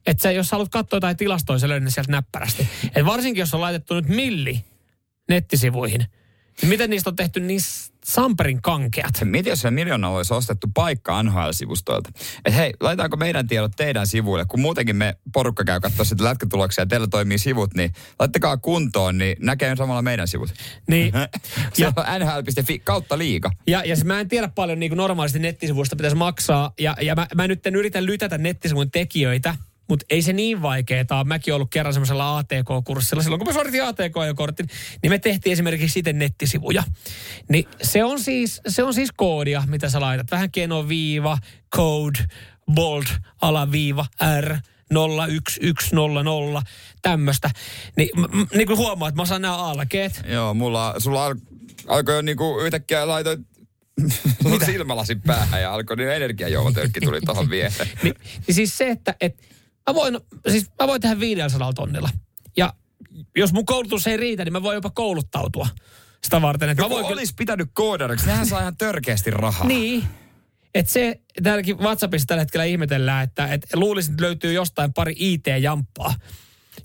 [SPEAKER 3] Että sä, jos sä haluat katsoa jotain tilastoja, sä löydät sieltä näppärästi. Et varsinkin, jos on laitettu nyt milli nettisivuihin, niin miten niistä on tehty niin samperin kankeat?
[SPEAKER 2] Miten jos se miljoona olisi ostettu paikka NHL-sivustoilta? Että hei, laitaanko meidän tiedot teidän sivuille? Kun muutenkin me porukka käy katsoa sitä lätkätuloksia ja teillä toimii sivut, niin laittakaa kuntoon, niin näkee samalla meidän sivut.
[SPEAKER 3] Niin,
[SPEAKER 2] Se
[SPEAKER 3] Ja-
[SPEAKER 2] on nhl.fi kautta liiga.
[SPEAKER 3] Ja, ja se, mä en tiedä paljon niin kuin normaalisti nettisivuista pitäisi maksaa. Ja, ja mä, mä nyt en yritä lytätä nettisivun tekijöitä, mutta ei se niin vaikeaa. Mäkin ollut kerran semmoisella ATK-kurssilla. Silloin kun mä suoritin ATK-kortin, niin me tehtiin esimerkiksi itse nettisivuja. Niin se on siis, se on siis koodia, mitä sä laitat. Vähän keno viiva, code, bold, alaviiva, r, 01100, tämmöistä. Niin, m- m- niin kuin huomaat, mä osaan nämä alkeet.
[SPEAKER 2] Joo, mulla, sulla al, alkoi jo niinku yhtäkkiä laitoit silmälasin päähän ja alkoi niin energiajuomatölkki tuli tuohon viereen.
[SPEAKER 3] Niin, niin siis se, että et, mä, voin, siis mä voin tehdä 500 tonnilla. Ja jos mun koulutus ei riitä, niin mä voin jopa kouluttautua sitä varten. Että mä
[SPEAKER 2] Joku
[SPEAKER 3] voin kyllä-
[SPEAKER 2] olisi pitänyt koodariksi, nehän saa ihan törkeästi rahaa.
[SPEAKER 3] Niin. Että se, täälläkin WhatsAppissa tällä hetkellä ihmetellään, että, että luulisin, että löytyy jostain pari IT-jamppaa,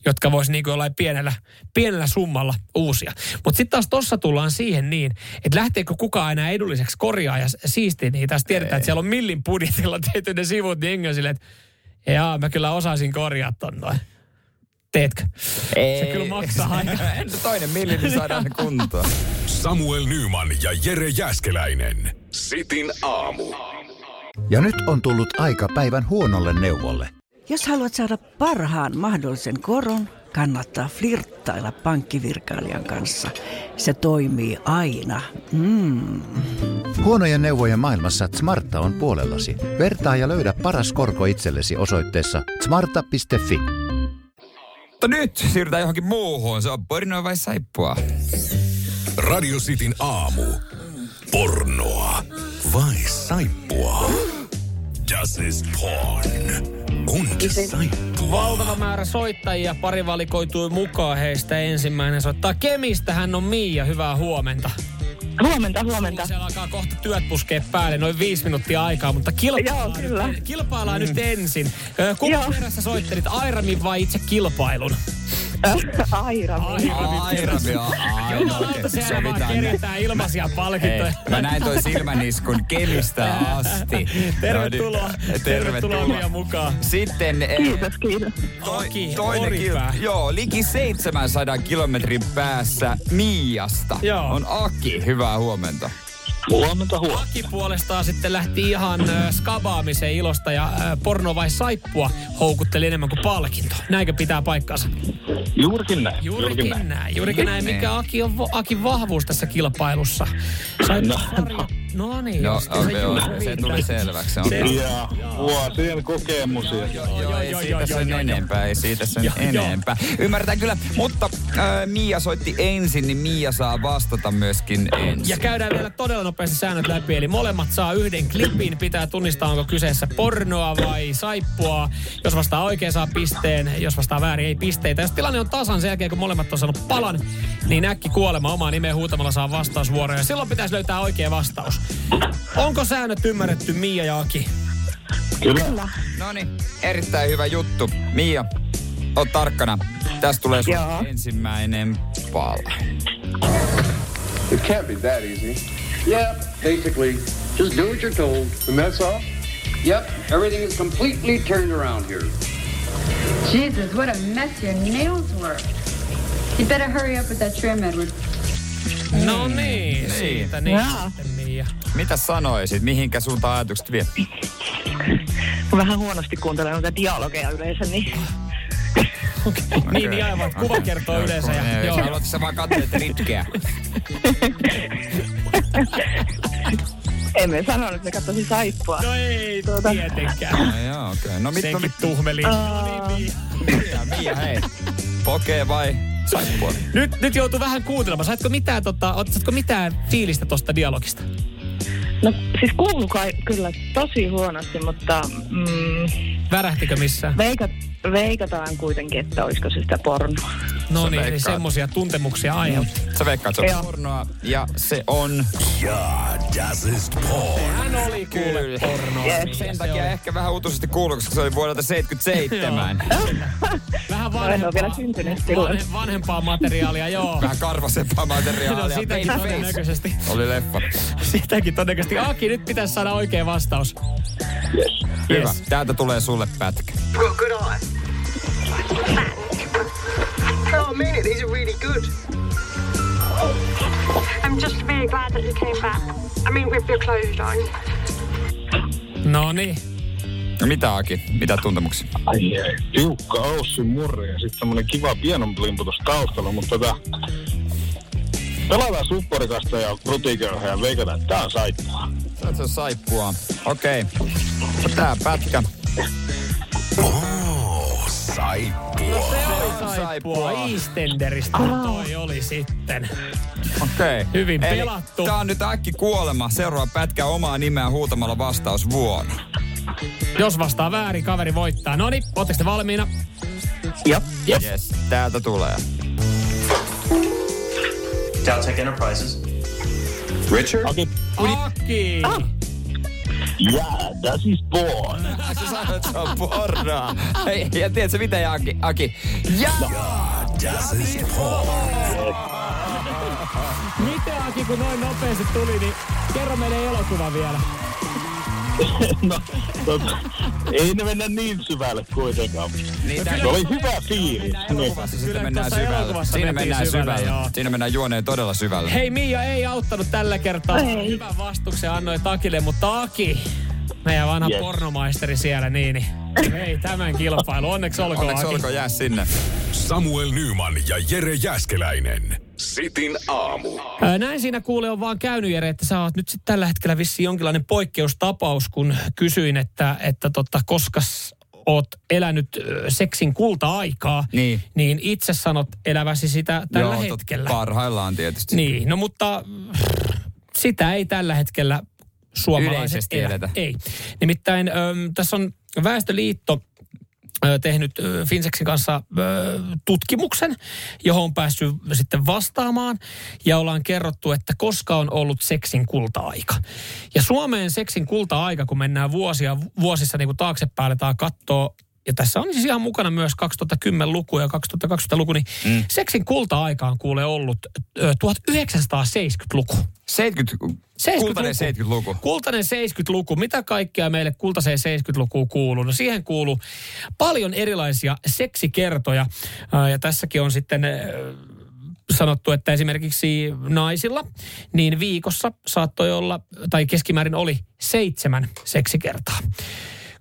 [SPEAKER 3] jotka voisi niin jollain pienellä, pienellä summalla uusia. Mutta sitten taas tossa tullaan siihen niin, että lähteekö kukaan enää edulliseksi korjaa ja siistiä niitä. Tässä tiedetään, että siellä on millin budjetilla tehty ne sivut, niin että Jaa, mä kyllä osaisin korjaa ton noin. Teetkö?
[SPEAKER 2] Ei.
[SPEAKER 3] Se kyllä maksaa aika.
[SPEAKER 2] Toinen milli, niin saadaan ne kuntoon.
[SPEAKER 1] Samuel Nyman ja Jere Jäskeläinen. Sitin aamu.
[SPEAKER 6] Ja nyt on tullut aika päivän huonolle neuvolle.
[SPEAKER 7] Jos haluat saada parhaan mahdollisen koron, kannattaa flirttailla pankkivirkailijan kanssa. Se toimii aina. Mm.
[SPEAKER 6] Huonojen neuvojen maailmassa Smarta on puolellasi. Vertaa ja löydä paras korko itsellesi osoitteessa smarta.fi.
[SPEAKER 2] Mutta nyt siirrytään johonkin muuhun. Se on pornoa vai saippua?
[SPEAKER 1] Radio Cityn aamu. Pornoa vai saippua? Das ist porn. Und.
[SPEAKER 3] Valtava määrä soittajia, pari valikoitui mukaan heistä. Ensimmäinen soittaa Kemistä, hän on Miia, hyvää huomenta.
[SPEAKER 8] Huomenta, huomenta.
[SPEAKER 3] Siellä alkaa kohta työt puskea päälle, noin viisi minuuttia aikaa, mutta kilpaillaan,
[SPEAKER 8] Joo, kyllä.
[SPEAKER 3] Nyt, kilpaillaan nyt ensin. Kumman
[SPEAKER 8] Joo.
[SPEAKER 3] perässä soittelit, Airamin vai itse kilpailun?
[SPEAKER 8] Aira.
[SPEAKER 2] Airami on
[SPEAKER 3] Jumalauta, siellä vaan kerätään ilmaisia palkintoja.
[SPEAKER 2] Hei, mä näin toi silmäniskun Kemistä asti.
[SPEAKER 3] Tervetuloa,
[SPEAKER 2] No niin,
[SPEAKER 3] tervetuloa Mia mukaan.
[SPEAKER 2] Sitten eh,
[SPEAKER 8] Kiitos, kiitos.
[SPEAKER 3] Aki,
[SPEAKER 2] toinen
[SPEAKER 3] Oripää.
[SPEAKER 2] kil- joo, liki 700 kilometrin päässä Miasta
[SPEAKER 3] Joo.
[SPEAKER 2] on Aki. Hyvää huomenta.
[SPEAKER 8] Huomenta, huomenta.
[SPEAKER 3] Aki puolestaan sitten lähti ihan ö, skabaamiseen ilosta ja ö, porno vai saippua houkutteli enemmän kuin palkinto. Näinkö pitää paikkansa?
[SPEAKER 8] Juurikin näin.
[SPEAKER 3] Juurikin näin. Juurikin näin. Mikä Aki on, Akin vahvuus tässä kilpailussa? Sait no, no niin,
[SPEAKER 2] No,
[SPEAKER 3] justiinsa
[SPEAKER 2] okei,
[SPEAKER 3] juuri
[SPEAKER 2] okay, se
[SPEAKER 3] niin.
[SPEAKER 2] tuli selväksi. Se on
[SPEAKER 3] Se-
[SPEAKER 8] Ja vuosien kokemus. Ja...
[SPEAKER 2] Joo, ei
[SPEAKER 3] joo,
[SPEAKER 2] siitä
[SPEAKER 3] joo,
[SPEAKER 2] sen
[SPEAKER 3] joo,
[SPEAKER 2] enempää, ei siitä sen
[SPEAKER 3] Joo, joo.
[SPEAKER 2] enempää. Ymmärretään kyllä, mutta äh, Mia soitti ensin, niin Mia saa vastata myöskin ensin.
[SPEAKER 3] Ja käydään vielä todella nopeasti säännöt läpi. Eli molemmat saa yhden klipin. Pitää tunnistaa, onko kyseessä pornoa vai saippua. Jos vastaa oikein, saa pisteen. Jos vastaa väärin, ei pisteitä. Jos tilanne on tasan sen jälkeen, kun molemmat on saanut palan, niin äkki kuolema omaa nimeä huutamalla saa vastausvuoroja. Ja silloin pitäisi löytää oikea vastaus. Onko säännöt ymmärretty, Mia ja Aki?
[SPEAKER 8] Kyllä.
[SPEAKER 2] No niin, erittäin hyvä juttu. Mia, oot tarkkana. Tästä tulee sun
[SPEAKER 8] Joo.
[SPEAKER 2] ensimmäinen pala.
[SPEAKER 4] It can't be that easy.
[SPEAKER 9] Yeah, basically, just do what you're told.
[SPEAKER 4] And that's all?
[SPEAKER 9] Yep, everything is completely turned around here.
[SPEAKER 10] Jesus, what a mess your nails were. You better hurry up with that trim, Edward.
[SPEAKER 3] No niin, siitä niin. Mia.
[SPEAKER 2] Mitä sanoisit? Mihinkä suuntaan ajatukset vie?
[SPEAKER 8] Vähän huonosti kuuntelen noita dialogeja yleensä, niin
[SPEAKER 3] Niin, niin aivan. Kuva kertoo yleensä. Ja, joo.
[SPEAKER 2] Haluatko sä vaan katsoa ritkeä?
[SPEAKER 8] emme sanonut, että me katsoisin saippua.
[SPEAKER 3] No ei
[SPEAKER 8] Tuota.
[SPEAKER 3] tietenkään.
[SPEAKER 2] No joo, okei. Okay. No mit, no,
[SPEAKER 3] Senkin
[SPEAKER 2] mit,
[SPEAKER 3] tuhmeli. No niin, Mia.
[SPEAKER 2] Mia, Mia, hei. Pokee vai saippua?
[SPEAKER 3] Nyt, nyt joutuu vähän kuuntelemaan. Saitko mitään, tota, otatko mitään fiilistä tosta dialogista?
[SPEAKER 8] No siis kuuluu kai kyllä tosi huonosti, mutta mm,
[SPEAKER 3] Värähtikö missään?
[SPEAKER 8] veikat, veikataan kuitenkin, että olisiko se sitä pornoa.
[SPEAKER 3] No niin, eli semmosia tuntemuksia aiheuttaa.
[SPEAKER 2] Sä veikkaat, se on pornoa ja se on...
[SPEAKER 1] Ja, das ist porn.
[SPEAKER 3] Hän oli kuule
[SPEAKER 2] Kyllä.
[SPEAKER 3] pornoa.
[SPEAKER 8] Yes.
[SPEAKER 2] Sen
[SPEAKER 3] se
[SPEAKER 2] takia
[SPEAKER 3] oli.
[SPEAKER 2] ehkä vähän uutuisesti kuuluu, koska se oli vuodelta 77.
[SPEAKER 3] Vähän
[SPEAKER 8] en ole vielä
[SPEAKER 3] vanhempaa,
[SPEAKER 8] syntynyt
[SPEAKER 3] vanhe, vanhempaa materiaalia, joo.
[SPEAKER 2] Vähän karvasempaa materiaalia.
[SPEAKER 3] No sitäkin todennäköisesti.
[SPEAKER 2] Oli leffa.
[SPEAKER 3] Sitäkin todennäköisesti. Aki, nyt pitäisi saada oikea vastaus.
[SPEAKER 8] Yes.
[SPEAKER 2] Hyvä.
[SPEAKER 3] Yes.
[SPEAKER 2] Täältä tulee sulle pätkä.
[SPEAKER 9] Good eye. No, I mean it. These are really good.
[SPEAKER 10] I'm just really glad that you came back. I mean, with your clothes on.
[SPEAKER 3] No niin.
[SPEAKER 2] No mitä Aki? Mitä tuntemuksia?
[SPEAKER 8] Ai ai. Tiukka Aussi murre ja sitten semmonen kiva pienon plimputus taustalla, mutta tota... Pelataan supporikasta ja rutiköyhä ja veikataan, että tää on saippua.
[SPEAKER 2] Se on saippua. Okei. No tää pätkä.
[SPEAKER 1] Oh, saippua.
[SPEAKER 3] Saippua
[SPEAKER 2] Saippua.
[SPEAKER 3] Eastenderistä toi oli sitten.
[SPEAKER 2] Okei.
[SPEAKER 3] Hyvin
[SPEAKER 2] Eli
[SPEAKER 3] pelattu.
[SPEAKER 2] Tää on nyt äkki kuolema. Seuraava pätkä omaa nimeä huutamalla vastaus vuonna.
[SPEAKER 3] Jos vastaa väärin, kaveri voittaa. No niin, ootteko te valmiina?
[SPEAKER 8] Jop.
[SPEAKER 3] Jep.
[SPEAKER 2] Yes, täältä tulee.
[SPEAKER 9] Deltec Enterprises. Richard?
[SPEAKER 8] Aki.
[SPEAKER 3] Aki!
[SPEAKER 8] Ja, das ist porn.
[SPEAKER 2] Sä sanoit, että se on pornoa. Hei, ja tiedätkö mitä, Aki? Aki. Ja!
[SPEAKER 1] Das ist porn.
[SPEAKER 3] Miten Aki, kun noin nopeasti tuli, niin kerro meille elokuva vielä.
[SPEAKER 4] no, tota, ei ne mennä niin syvälle kuitenkaan.
[SPEAKER 2] Niin,
[SPEAKER 4] se oli hyvä fiilis. Niin.
[SPEAKER 2] Sitten mennään syvälle. Siinä mennään
[SPEAKER 3] syvälle,
[SPEAKER 2] syvälle.
[SPEAKER 3] joo.
[SPEAKER 2] Siinä mennään juoneen todella syvälle.
[SPEAKER 3] Hei Mia ei auttanut tällä kertaa.
[SPEAKER 8] Ei.
[SPEAKER 3] Hyvän vastuksen annoi Takille, mutta Aki, meidän vanha
[SPEAKER 4] Yes.
[SPEAKER 3] pornomaisteri siellä, niin, niin ei tämän kilpailu. Onneksi olkoon
[SPEAKER 2] Onneksi
[SPEAKER 3] Aki.
[SPEAKER 2] olkoon jää sinne.
[SPEAKER 1] Samuel Nyman ja Jere Jäskeläinen. Sitin aamu.
[SPEAKER 3] Ää, Näin siinä kuule on vaan käynyt, Jere, että sä oot nyt sitten tällä hetkellä vissiin jonkinlainen poikkeustapaus, kun kysyin, että, että tota, koska oot elänyt seksin kulta-aikaa,
[SPEAKER 2] Niin.
[SPEAKER 3] niin itse sanot eläväsi sitä tällä
[SPEAKER 2] Joo, tot-
[SPEAKER 3] hetkellä.
[SPEAKER 2] Parhaillaan tietysti.
[SPEAKER 3] Niin, no mutta sitä ei tällä hetkellä suomalaiset
[SPEAKER 2] Yleisesti
[SPEAKER 3] elä.
[SPEAKER 2] eletä.
[SPEAKER 3] Ei. Nimittäin ö, tässä on Väestöliitto tehnyt Finseksin kanssa tutkimuksen, johon on päässyt sitten vastaamaan. Ja ollaan kerrottu, että koska on ollut seksin kulta-aika. Ja Suomeen seksin kulta-aika, kun mennään vuosia, vuosissa niin kuin taaksepäin, aletaan katsoa ja tässä on siis ihan mukana myös 2010-luku ja 2020-luku, niin mm. seksin kulta-aika on kuule ollut ö, 1970-luku.
[SPEAKER 2] 70,
[SPEAKER 3] 70-luku.
[SPEAKER 2] kultainen 70-luku.
[SPEAKER 3] Kultainen 70-luku. Mitä kaikkea meille kultaiseen 70-lukuun kuuluu? No siihen kuuluu paljon erilaisia seksikertoja. Ja tässäkin on sitten sanottu, että esimerkiksi naisilla, niin viikossa saattoi olla, tai keskimäärin oli seitsemän seksikertaa.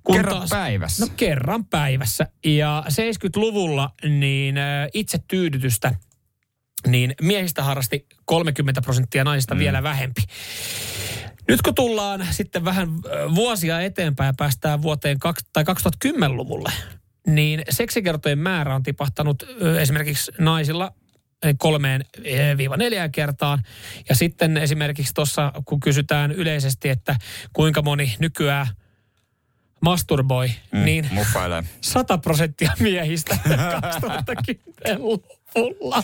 [SPEAKER 3] Kun
[SPEAKER 2] Kerran päivässä?
[SPEAKER 3] No kerran päivässä. Ja 70-luvulla niin itse tyydytystä niin miehistä harrasti 30 prosenttia, naisista mm. vielä vähempi. Nyt kun tullaan sitten vähän vuosia eteenpäin ja päästään vuoteen tai 2010-luvulle, niin seksikertojen määrä on tipahtanut esimerkiksi naisilla kolmeen eh, viiva neljään kertaan. Ja sitten esimerkiksi tuossa, kun kysytään yleisesti, että kuinka moni nykyään masturboi, mm, niin
[SPEAKER 2] Muffailee.
[SPEAKER 3] 100 prosenttia miehistä 2010-luvulla.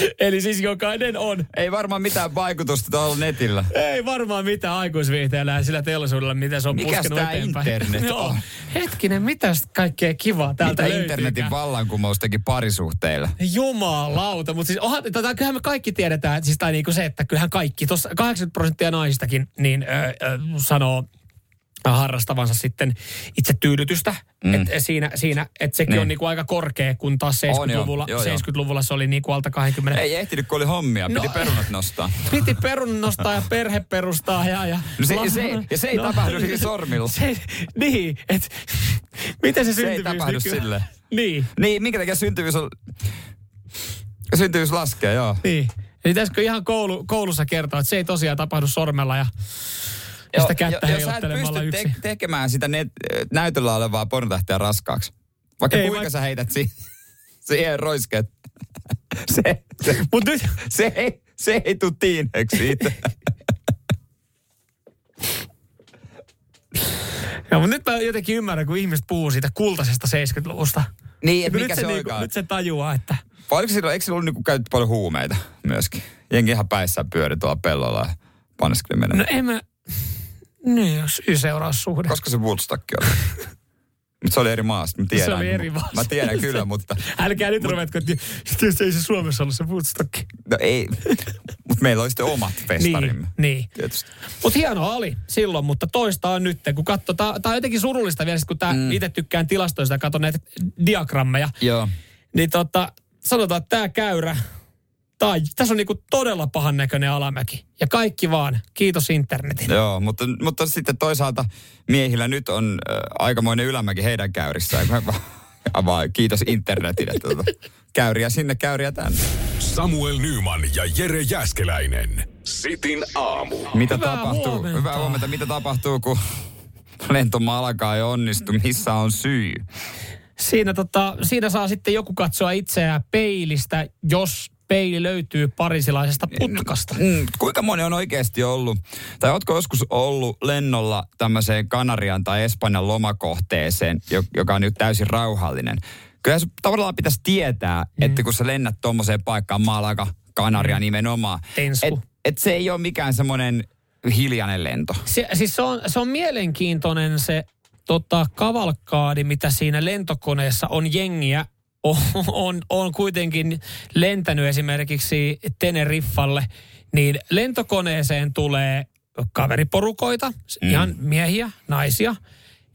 [SPEAKER 3] Eli siis jokainen on.
[SPEAKER 2] Ei varmaan mitään vaikutusta tuolla netillä.
[SPEAKER 3] Ei varmaan mitään aikuisviihteellä ja sillä teollisuudella, miten se on
[SPEAKER 2] Mikäs
[SPEAKER 3] puskenut
[SPEAKER 2] tää
[SPEAKER 3] eteenpäin.
[SPEAKER 2] internet on?
[SPEAKER 3] Hetkinen, mitäs kaikkea kivaa täältä
[SPEAKER 2] Mitä
[SPEAKER 3] löytyykään?
[SPEAKER 2] internetin vallankumous teki parisuhteilla?
[SPEAKER 3] Jumalauta, mutta siis onhan, tota, kyllähän me kaikki tiedetään, että siis, tai niinku se, että kyllähän kaikki, tuossa 80 prosenttia naisistakin niin ö, ö, sanoo harrastavansa sitten itse tyydytystä. Mm. Et siinä, siinä, että sekin
[SPEAKER 2] Niin.
[SPEAKER 3] on niinku aika korkea, kun taas
[SPEAKER 2] On joo,
[SPEAKER 3] 70-luvulla,
[SPEAKER 2] joo, joo.
[SPEAKER 3] 70-luvulla se oli niinku alta 20.
[SPEAKER 2] Ei ehtinyt, kun oli hommia. Piti
[SPEAKER 3] No.
[SPEAKER 2] perunat nostaa.
[SPEAKER 3] Piti perun nostaa ja perhe perustaa ja... ja,
[SPEAKER 2] No se- se- ja se ei tapahdu niillä sormilla.
[SPEAKER 3] Se, niin, että miten se
[SPEAKER 2] Se ei
[SPEAKER 3] syntyvyys
[SPEAKER 2] tapahdu
[SPEAKER 3] nykyään-
[SPEAKER 2] silleen.
[SPEAKER 3] Niin,
[SPEAKER 2] Niin, minkä takia syntyvyys on... Syntyvyys laskee, joo.
[SPEAKER 3] niin. Pitäisikö ihan koulu, koulussa kertoa, että se ei tosiaan tapahdu sormella ja, ja sitä kättä
[SPEAKER 2] jo- jos sä et pysty te- tekemään sitä net, näytöllä olevaa pornotähteä raskaaksi. Vaikka
[SPEAKER 3] Ei,
[SPEAKER 2] kuinka
[SPEAKER 3] vaik-
[SPEAKER 2] sä heität si- siihen roiskeet. Se, se,
[SPEAKER 3] Mut nyt,
[SPEAKER 2] se, ei, se ei tuu tiineeksi siitä.
[SPEAKER 3] ja, mutta nyt mä jotenkin ymmärrän, kun ihmiset puhuu siitä kultaisesta 70-luvusta.
[SPEAKER 2] niin, että
[SPEAKER 3] kun
[SPEAKER 2] mikä
[SPEAKER 3] nyt
[SPEAKER 2] se,
[SPEAKER 3] niinku, nyt se tajuaa, että
[SPEAKER 2] Vai oliko silloin, eikö silloin niinku käytetty paljon huumeita myöskin? Jengi ihan päissään pyöri tuolla pellolla ja paneskeli mennä.
[SPEAKER 3] no en mä... Niin, syy-seuraussuhde.
[SPEAKER 2] Koska se Woodstock oli? Mutta se oli eri maasta, mä tiedän.
[SPEAKER 3] Se oli eri maasta.
[SPEAKER 2] Mä tiedän kyllä, mutta...
[SPEAKER 3] Älkää nyt ruvetko, että ei se Suomessa ollut se Woodstock.
[SPEAKER 2] No ei, mutta meillä oli sitten omat festarimme.
[SPEAKER 3] Niin, niin. Mutta hienoa oli silloin, mutta toista on nyt, kun katsoo, tämä on jotenkin surullista vielä, sit kun tää, mm. itse tykkään tilastoista ja katson näitä diagrammeja,
[SPEAKER 2] Joo.
[SPEAKER 3] niin tota, sanotaan, että tämä käyrä, tai tässä on niinku todella pahan näköinen alamäki. Ja kaikki vaan, kiitos internetin.
[SPEAKER 2] Joo, mutta, mutta sitten toisaalta miehillä nyt on äh, aikamoinen ylämäki heidän käyrissään. vaan- kiitos internetin. Että, tota, käyriä sinne, käyriä tänne.
[SPEAKER 1] Samuel Nyman ja Jere Jäskeläinen. Sitin aamu.
[SPEAKER 2] Mitä
[SPEAKER 3] Hyvää
[SPEAKER 2] tapahtuu?
[SPEAKER 3] huomenta.
[SPEAKER 2] Hyvää huomenta. Mitä tapahtuu, kun lentomaa alkaa ei onnistu? Missä on syy?
[SPEAKER 3] Siinä, tota, siinä saa sitten joku katsoa itseään peilistä, jos peili löytyy parisilaisesta putkasta.
[SPEAKER 2] Mm, kuinka moni on oikeasti ollut, tai ootko joskus ollut lennolla tämmöiseen Kanarian tai Espanjan lomakohteeseen, jo- joka on nyt täysin rauhallinen? Kyllä se tavallaan pitäisi tietää, mm. että kun sä lennät tuommoiseen paikkaan, Malaga, Kanaria
[SPEAKER 3] Mm.
[SPEAKER 2] nimenomaan, että et se ei ole mikään semmoinen hiljainen lento.
[SPEAKER 3] Se, siis se on, se on mielenkiintoinen se tota, kavalkaadi, mitä siinä lentokoneessa on jengiä. On, on, on kuitenkin lentänyt esimerkiksi Teneriffalle, niin lentokoneeseen tulee kaveriporukoita, mm. ihan miehiä, naisia,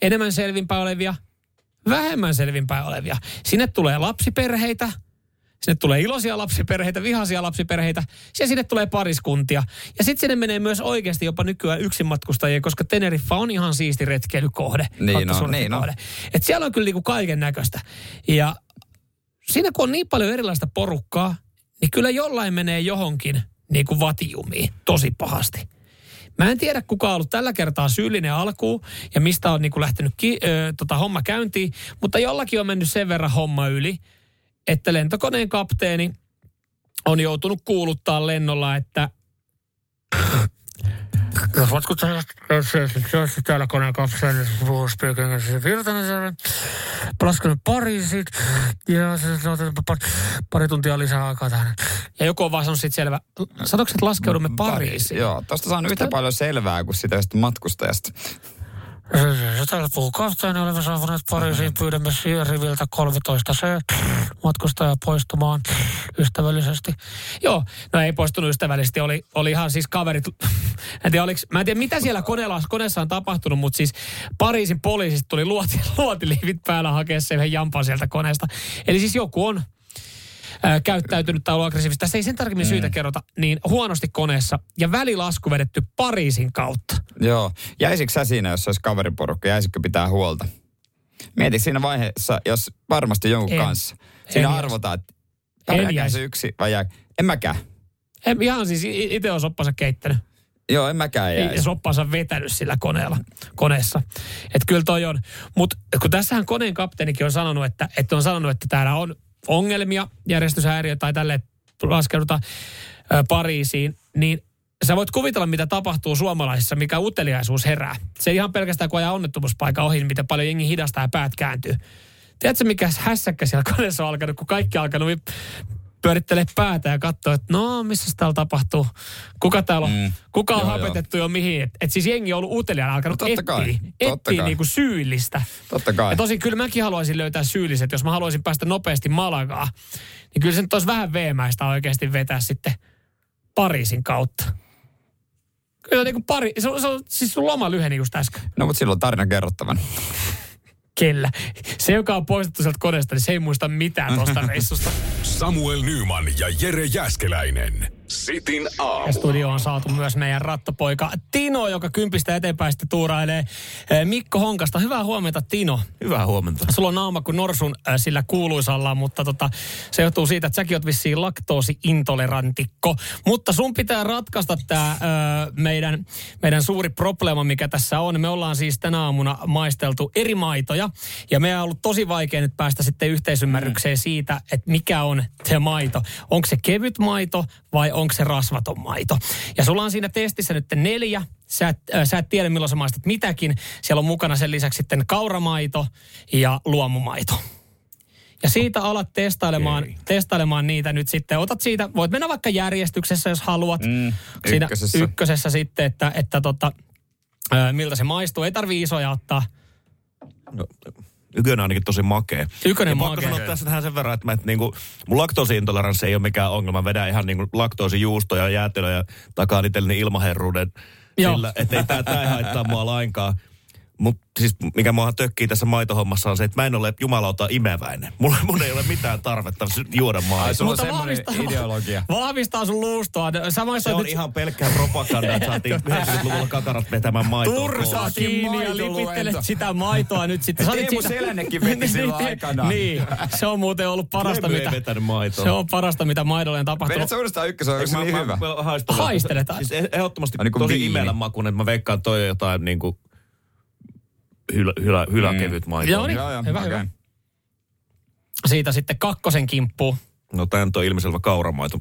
[SPEAKER 3] enemmän selvinpäin olevia, vähemmän selvinpäin olevia. Sinne tulee lapsiperheitä, sinne tulee iloisia lapsiperheitä, vihaisia lapsiperheitä, ja sinne tulee pariskuntia. Ja sitten sinne menee myös oikeasti jopa nykyään yksin matkustajia, koska Teneriffa on ihan siisti retkeilykohde.
[SPEAKER 2] Niin on, niin
[SPEAKER 3] surfikohde. Et siellä on kyllä niinku kaiken näköistä. Ja siinä kun on niin paljon erilaista porukkaa, niin kyllä jollain menee johonkin niin kuin vatiumiin tosi pahasti. Mä en tiedä, kuka on ollut tällä kertaa syyllinen alkuun ja mistä on niin kuin lähtenyt ki- ö, tota homma käyntiin, mutta jollakin on mennyt sen verran homma yli, että lentokoneen kapteeni on joutunut kuuluttaa lennolla, että jos matkustajat täällä koneen kapteeni puhuu speaking siis Virtanen, laskenut Pariisit ja se on otettu pari, pari tuntia lisää aikaa tähän. Ja joku on vaan sanonut sit selvä, sanoiko, että laskeudumme Pariisiin?
[SPEAKER 2] Joo, tosta saan yhtä paljon selvää kuin sitä matkustajasta.
[SPEAKER 3] Täällä puhuu kapteeni, olemme saavuneet Pariisiin, pyydämme riviltä 13 C matkustaja poistumaan ystävällisesti. Joo, no ei poistunut ystävällisesti, oli, oli ihan siis kaverit, en tiedä, oliks, mä en tiedä mitä siellä koneella, koneessa on tapahtunut, mutta siis Pariisin poliisista tuli luoti, luotiliivit päällä hakea se yhden jampan sieltä koneesta. Eli siis joku on ää, käyttäytynyt tai ollut aggressiivista, tässä ei sen tarkemmin
[SPEAKER 2] Mm.
[SPEAKER 3] syytä kerrota, niin huonosti koneessa ja välilasku vedetty Pariisin kautta.
[SPEAKER 2] Joo. Jäisikö sä siinä, jos olisi kaveriporukka? Jäisikö pitää huolta? Mieti siinä vaiheessa, jos varmasti jonkun
[SPEAKER 3] En.
[SPEAKER 2] kanssa. Siinä
[SPEAKER 3] En
[SPEAKER 2] arvotaan, että pärjääkö
[SPEAKER 3] jäisi.
[SPEAKER 2] se yksi vai jää. En mäkään.
[SPEAKER 3] En, ihan siis itse on soppansa keittänyt.
[SPEAKER 2] Joo, en mäkään
[SPEAKER 3] Ei
[SPEAKER 2] jäisi.
[SPEAKER 3] soppansa vetänyt sillä koneella, koneessa. Että kyllä toi on. Mutta kun tässähän koneen kapteenikin on sanonut, että, että on sanonut, että täällä on ongelmia, järjestyshäiriö tai tälle laskeuduta Pariisiin, niin sä voit kuvitella, mitä tapahtuu suomalaisissa, mikä uteliaisuus herää. Se ihan pelkästään, kun ajaa onnettomuuspaikan ohi, niin miten paljon jengi hidastaa ja päät kääntyy. Tiedätkö, mikä hässäkkä siellä koneessa on alkanut, kun kaikki on alkanut pyörittelee päätä ja katsoo, että no, missä täällä tapahtuu? Kuka täällä on? Mm. Kuka on
[SPEAKER 2] Joo,
[SPEAKER 3] hapetettu jo mihin? Että et siis jengi on ollut uteliaana alkanut
[SPEAKER 2] No totta kai,
[SPEAKER 3] etsiä,
[SPEAKER 2] totta
[SPEAKER 3] etsiä
[SPEAKER 2] kai.
[SPEAKER 3] niinku syyllistä.
[SPEAKER 2] Totta kai.
[SPEAKER 3] Ja tosin kyllä mäkin haluaisin löytää syylliset, jos mä haluaisin päästä nopeasti Malagaa. Niin kyllä se nyt olisi vähän veemäistä oikeasti vetää sitten Pariisin kautta. Kyllä niin kuin pari, se on, se on, siis sun loma lyheni just äsken.
[SPEAKER 2] No, mutta silloin tarina kerrottavan.
[SPEAKER 3] Kellä? Se, joka on poistettu sieltä koneesta, niin se ei muista mitään tuosta reissusta.
[SPEAKER 1] Samuel Nyman ja Jere Jäskeläinen. Sitin aamu.
[SPEAKER 3] Ja studioon on saatu myös meidän rattopoika Tino, joka kympistä eteenpäin sitten tuurailee eh, Mikko Honkasta. Hyvää huomenta Tino.
[SPEAKER 11] Hyvää huomenta.
[SPEAKER 3] Sulla on naama kuin norsun äh, sillä kuuluisalla, mutta tota, se johtuu siitä, että säkin oot vissiin laktoosiintolerantikko. Mutta sun pitää ratkaista tämä äh, meidän, meidän suuri probleema, mikä tässä on. Me ollaan siis tänä aamuna maisteltu eri maitoja. Ja meidän on ollut tosi vaikea nyt päästä sitten yhteisymmärrykseen siitä, että mikä on se maito. Onko se kevyt maito vai onko se rasvaton maito? Ja sulla on siinä testissä nyt neljä Sä et, äh, sä et tiedä, milloin sä maistat mitäkin. Siellä on mukana sen lisäksi sitten kauramaito ja luomumaito. Ja siitä alat testailemaan, testailemaan niitä nyt sitten. Otat siitä, voit mennä vaikka järjestyksessä, jos haluat.
[SPEAKER 2] Mm,
[SPEAKER 3] Siinä
[SPEAKER 2] ykkösessä.
[SPEAKER 3] ykkösessä sitten, että, että tota, äh, miltä se maistuu. Ei tarvii isoja ottaa.
[SPEAKER 11] No, Ykkönen on ainakin tosi makea.
[SPEAKER 3] Ykkönen
[SPEAKER 11] ja pakko
[SPEAKER 3] makea.
[SPEAKER 11] sanoa tässä tähän sen verran, että, mä, että niinku, mun laktoosiintoleranssi ei ole mikään ongelma. Mä vedän ihan niinku laktoosijuustoja ja jäätelöä ja takaan itselleni ilmaherruuden
[SPEAKER 3] Joo.
[SPEAKER 11] sillä, että ei tää, haittaa mua lainkaan. Mutta siis mikä mua tökkii tässä maitohommassa on se, että mä en ole jumalauta imeväinen. Mulla, mun ei ole mitään tarvetta juoda
[SPEAKER 2] Ai,
[SPEAKER 11] maitoa.
[SPEAKER 2] sulla on
[SPEAKER 3] Mutta
[SPEAKER 2] semmoinen
[SPEAKER 3] vahvistaa-
[SPEAKER 2] ideologia.
[SPEAKER 3] Vahvistaa sun luustoa. Sä
[SPEAKER 11] Se on
[SPEAKER 3] nyt
[SPEAKER 11] ihan pelkkää propagandaa, että saatiin 90-luvulla kakarat vetämään maitoa. koolla.
[SPEAKER 3] kiinni ja lipittelet sitä maitoa nyt sitten. Sä
[SPEAKER 2] Teemu
[SPEAKER 3] siitä-
[SPEAKER 2] Selännekin veti silloin
[SPEAKER 3] Niin,
[SPEAKER 2] aikanaan.
[SPEAKER 3] Niin, se on muuten ollut parasta, mitä,
[SPEAKER 11] maitoa.
[SPEAKER 3] se on parasta, mitä maidolle on tapahtunut.
[SPEAKER 2] Vedät sä uudestaan ykkösen, onko se niin
[SPEAKER 11] mä-
[SPEAKER 2] hyvä?
[SPEAKER 3] Haistelet.
[SPEAKER 11] Siis eh- ehdottomasti
[SPEAKER 2] niin
[SPEAKER 11] tosi imelän makuinen, että mä veikkaan toi jotain niin kuin hylä, hylä, hyläkevyt
[SPEAKER 2] Mm.
[SPEAKER 11] maito.
[SPEAKER 3] Joo, niin.
[SPEAKER 2] Joo, joo,
[SPEAKER 3] Hyvä,
[SPEAKER 2] okei.
[SPEAKER 3] hyvä. Siitä sitten kakkosen kimppuun.
[SPEAKER 11] No tää nyt on ilmiselvä kauramaito.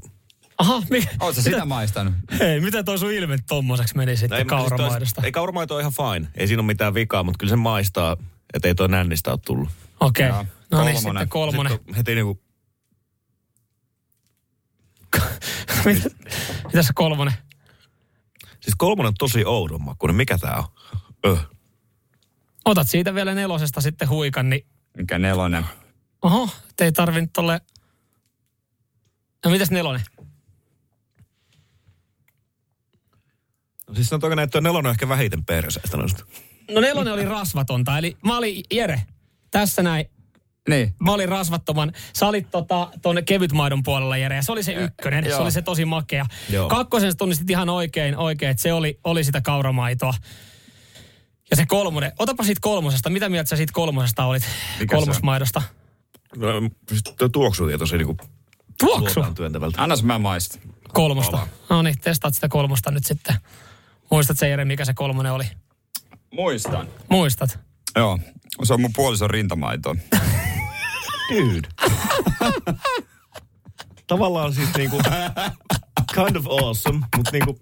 [SPEAKER 3] Aha, mikä?
[SPEAKER 2] Oot sä sitä maistanut?
[SPEAKER 3] Hei, mitä toi sun ilme tommoseksi meni sitten
[SPEAKER 11] No ei, siis
[SPEAKER 3] kauramaidosta?
[SPEAKER 11] ei kauramaito on ihan fine. Ei siinä ole mitään vikaa, mutta kyllä se maistaa, että ei toi nännistä ole tullut.
[SPEAKER 3] Okei,
[SPEAKER 2] Joo,
[SPEAKER 3] no niin sitten kolmonen.
[SPEAKER 11] Sitten heti niinku,
[SPEAKER 3] Mitä- Mitäs se kolmonen?
[SPEAKER 11] siis kolmonen on tosi oudon makuinen. Mikä tää on? Öh.
[SPEAKER 3] Otat siitä vielä nelosesta sitten huikan, niin
[SPEAKER 2] Mikä nelonen?
[SPEAKER 3] oho, et ei tarvi nyt tolle... No mitäs nelonen?
[SPEAKER 11] No siis sanotaanko näin, että nelonen on ehkä vähiten perseestä noista.
[SPEAKER 3] No nelonen oli rasvatonta, eli mä olin, Jere, tässä näin.
[SPEAKER 2] Niin.
[SPEAKER 3] Mä olin rasvattoman. Sä olit tota, tuonne kevytmaidon puolella, Jere, ja se oli se ykkönen.
[SPEAKER 2] joo.
[SPEAKER 3] Se oli se tosi makea.
[SPEAKER 11] Joo.
[SPEAKER 3] Kakkosen sä tunnistit ihan oikein, oikein että se oli, oli sitä kauramaitoa. Ja se kolmonen. Otapa siitä kolmosesta. Mitä mieltä sä siitä kolmosesta olit?
[SPEAKER 11] Mikä?
[SPEAKER 3] Kolmosmaidosta.
[SPEAKER 11] No, siis tuo tuoksu ja tosi niinku
[SPEAKER 3] Tuoksu?
[SPEAKER 2] Annas mä maista.
[SPEAKER 3] Kolmosta. No niin, testaat sitä kolmosta nyt sitten. Muistat se, Jere, mikä se kolmonen oli?
[SPEAKER 2] Muistan.
[SPEAKER 3] Muistat?
[SPEAKER 2] Joo. Se on mun puolison rintamaito.
[SPEAKER 11] Dude. Tavallaan siis niinku kind of awesome, mutta niinku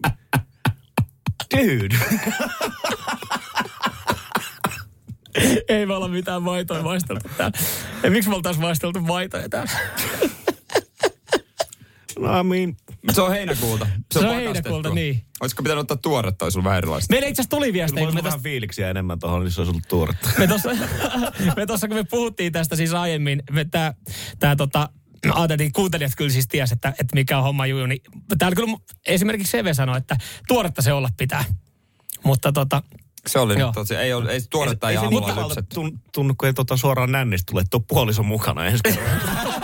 [SPEAKER 11] dude.
[SPEAKER 3] Ei me olla mitään maitoja maisteltu täällä. Ei, miksi me oltaisiin maisteltu maitoja täällä?
[SPEAKER 11] No, I mean,
[SPEAKER 2] Se on heinäkuulta.
[SPEAKER 3] Se on
[SPEAKER 2] pakastettu.
[SPEAKER 3] heinäkuulta, niin.
[SPEAKER 2] Olisiko pitänyt ottaa tuoretta, olisi ollut vähän erilaista.
[SPEAKER 3] Meillä itse asiassa tuli viestejä,
[SPEAKER 11] mulla
[SPEAKER 3] kun me
[SPEAKER 11] on vähän
[SPEAKER 3] tästä,
[SPEAKER 11] fiiliksiä enemmän tuohon, niin se olisi ollut tuoretta.
[SPEAKER 3] me tossa, me tossa, kun me puhuttiin tästä siis aiemmin, me tää, tää tota, no, ajateltiin, kuuntelijat kyllä siis ties, että, että mikä on homma juju, niin täällä kyllä esimerkiksi Seve sanoi, että tuoretta se olla pitää. Mutta tota,
[SPEAKER 2] Se oli
[SPEAKER 3] Joo.
[SPEAKER 2] nyt tosi, ei, ole, ei tuoretta
[SPEAKER 11] ei niin
[SPEAKER 2] aamulla
[SPEAKER 11] tavalla
[SPEAKER 2] lypsetty.
[SPEAKER 11] tun- tunnu, kun ei tota suoraan nännistä tule, tuo puoliso mukana ensi kerralla.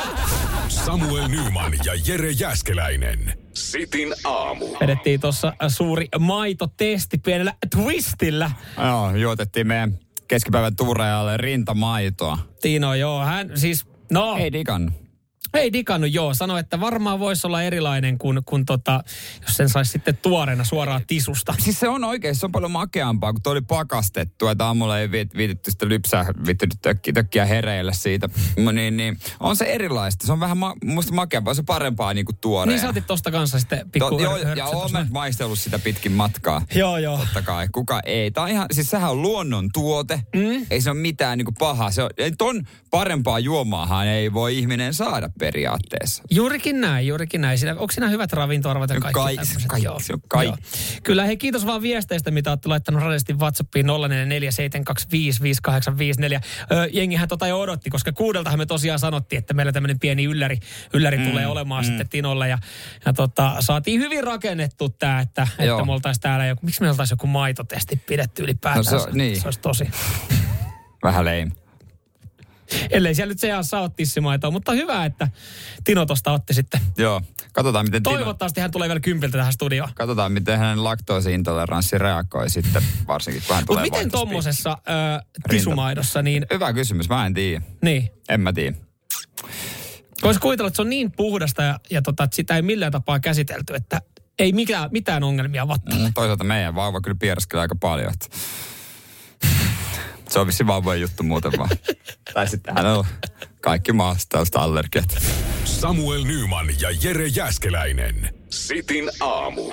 [SPEAKER 1] Samuel Nyman ja Jere Jäskeläinen. Sitin aamu.
[SPEAKER 3] vedettiin tuossa suuri maitotesti pienellä twistillä.
[SPEAKER 2] Joo, juotettiin meidän keskipäivän tuurealle rintamaitoa.
[SPEAKER 3] Tiino, joo, hän siis, no...
[SPEAKER 2] Ei digannut.
[SPEAKER 3] Ei digannut, joo. Sanoi, että varmaan voisi olla erilainen kuin, kuin tota, jos sen saisi sitten tuoreena suoraan tisusta.
[SPEAKER 2] Siis se on oikein, se on paljon makeampaa, kun toi oli pakastettu, että aamulla ei viit, viitetty sitä lypsää, viittynyt tökkiä, tökkiä hereille siitä. No niin, niin, on se erilaista. Se on vähän ma, musta makeampaa, se on parempaa niinku tuoreena.
[SPEAKER 3] Niin sä otit tosta kanssa sitten pikku
[SPEAKER 2] To, joo,
[SPEAKER 3] hör-
[SPEAKER 2] ja oon mä maistellut sitä pitkin matkaa.
[SPEAKER 3] Joo, joo.
[SPEAKER 2] Totta kai, kuka ei. Tää on ihan, siis sehän on luonnon tuote. Mm. Ei se ole mitään niinku pahaa. Se on, ton parempaa juomaahan ei voi ihminen saada periaatteessa.
[SPEAKER 3] Juurikin näin, juurikin näin. Siinä, onko siinä hyvät ravintoarvot ja kaikki
[SPEAKER 2] kai- kaikki,
[SPEAKER 3] Joo.
[SPEAKER 2] se on kaikki.
[SPEAKER 3] Joo. Kyllä, hei kiitos vaan viesteistä, mitä olette laittanut radistin WhatsAppiin 0447255854. Öö, jengihän tota jo odotti, koska kuudeltahan me tosiaan sanottiin, että meillä tämmöinen pieni ylläri, ylläri mm, tulee olemaan mm. sitten Tinolle. Ja, ja tota, saatiin hyvin rakennettu tämä, että, että
[SPEAKER 2] Joo.
[SPEAKER 3] me oltaisiin täällä joku, miksi me oltaisiin joku maitotesti pidetty ylipäätään.
[SPEAKER 2] No se niin.
[SPEAKER 3] se olisi tosi.
[SPEAKER 2] Vähän leim.
[SPEAKER 3] Ellei siellä nyt seassa ole tissimaitoa, mutta hyvä, että Tino tosta otti sitten.
[SPEAKER 2] Joo. Katsotaan, miten Tino,
[SPEAKER 3] Toivottavasti hän tulee vielä kympiltä tähän studioon.
[SPEAKER 2] katsotaan, miten hänen laktoosiintoleranssi reagoi sitten, varsinkin kun hän
[SPEAKER 3] Mutta
[SPEAKER 2] tulee
[SPEAKER 3] miten tuommoisessa tisumaidossa, niin,
[SPEAKER 2] Hyvä kysymys, mä en tiedä.
[SPEAKER 3] niin.
[SPEAKER 2] En mä tiedä.
[SPEAKER 3] Voisi kuvitella, että se on niin puhdasta ja, ja tota, että sitä ei millään tapaa käsitelty, että ei mikään, mitään ongelmia vattalle.
[SPEAKER 2] Mm, Toisaalta meidän vauva kyllä piereskelee aika paljon. Että... Se on vissi vauvojen juttu muuten vaan. tai sitten hän on kaikki maasta tällaista allergiat.
[SPEAKER 1] Samuel Nyman ja Jere Jäskeläinen. Sitin aamu.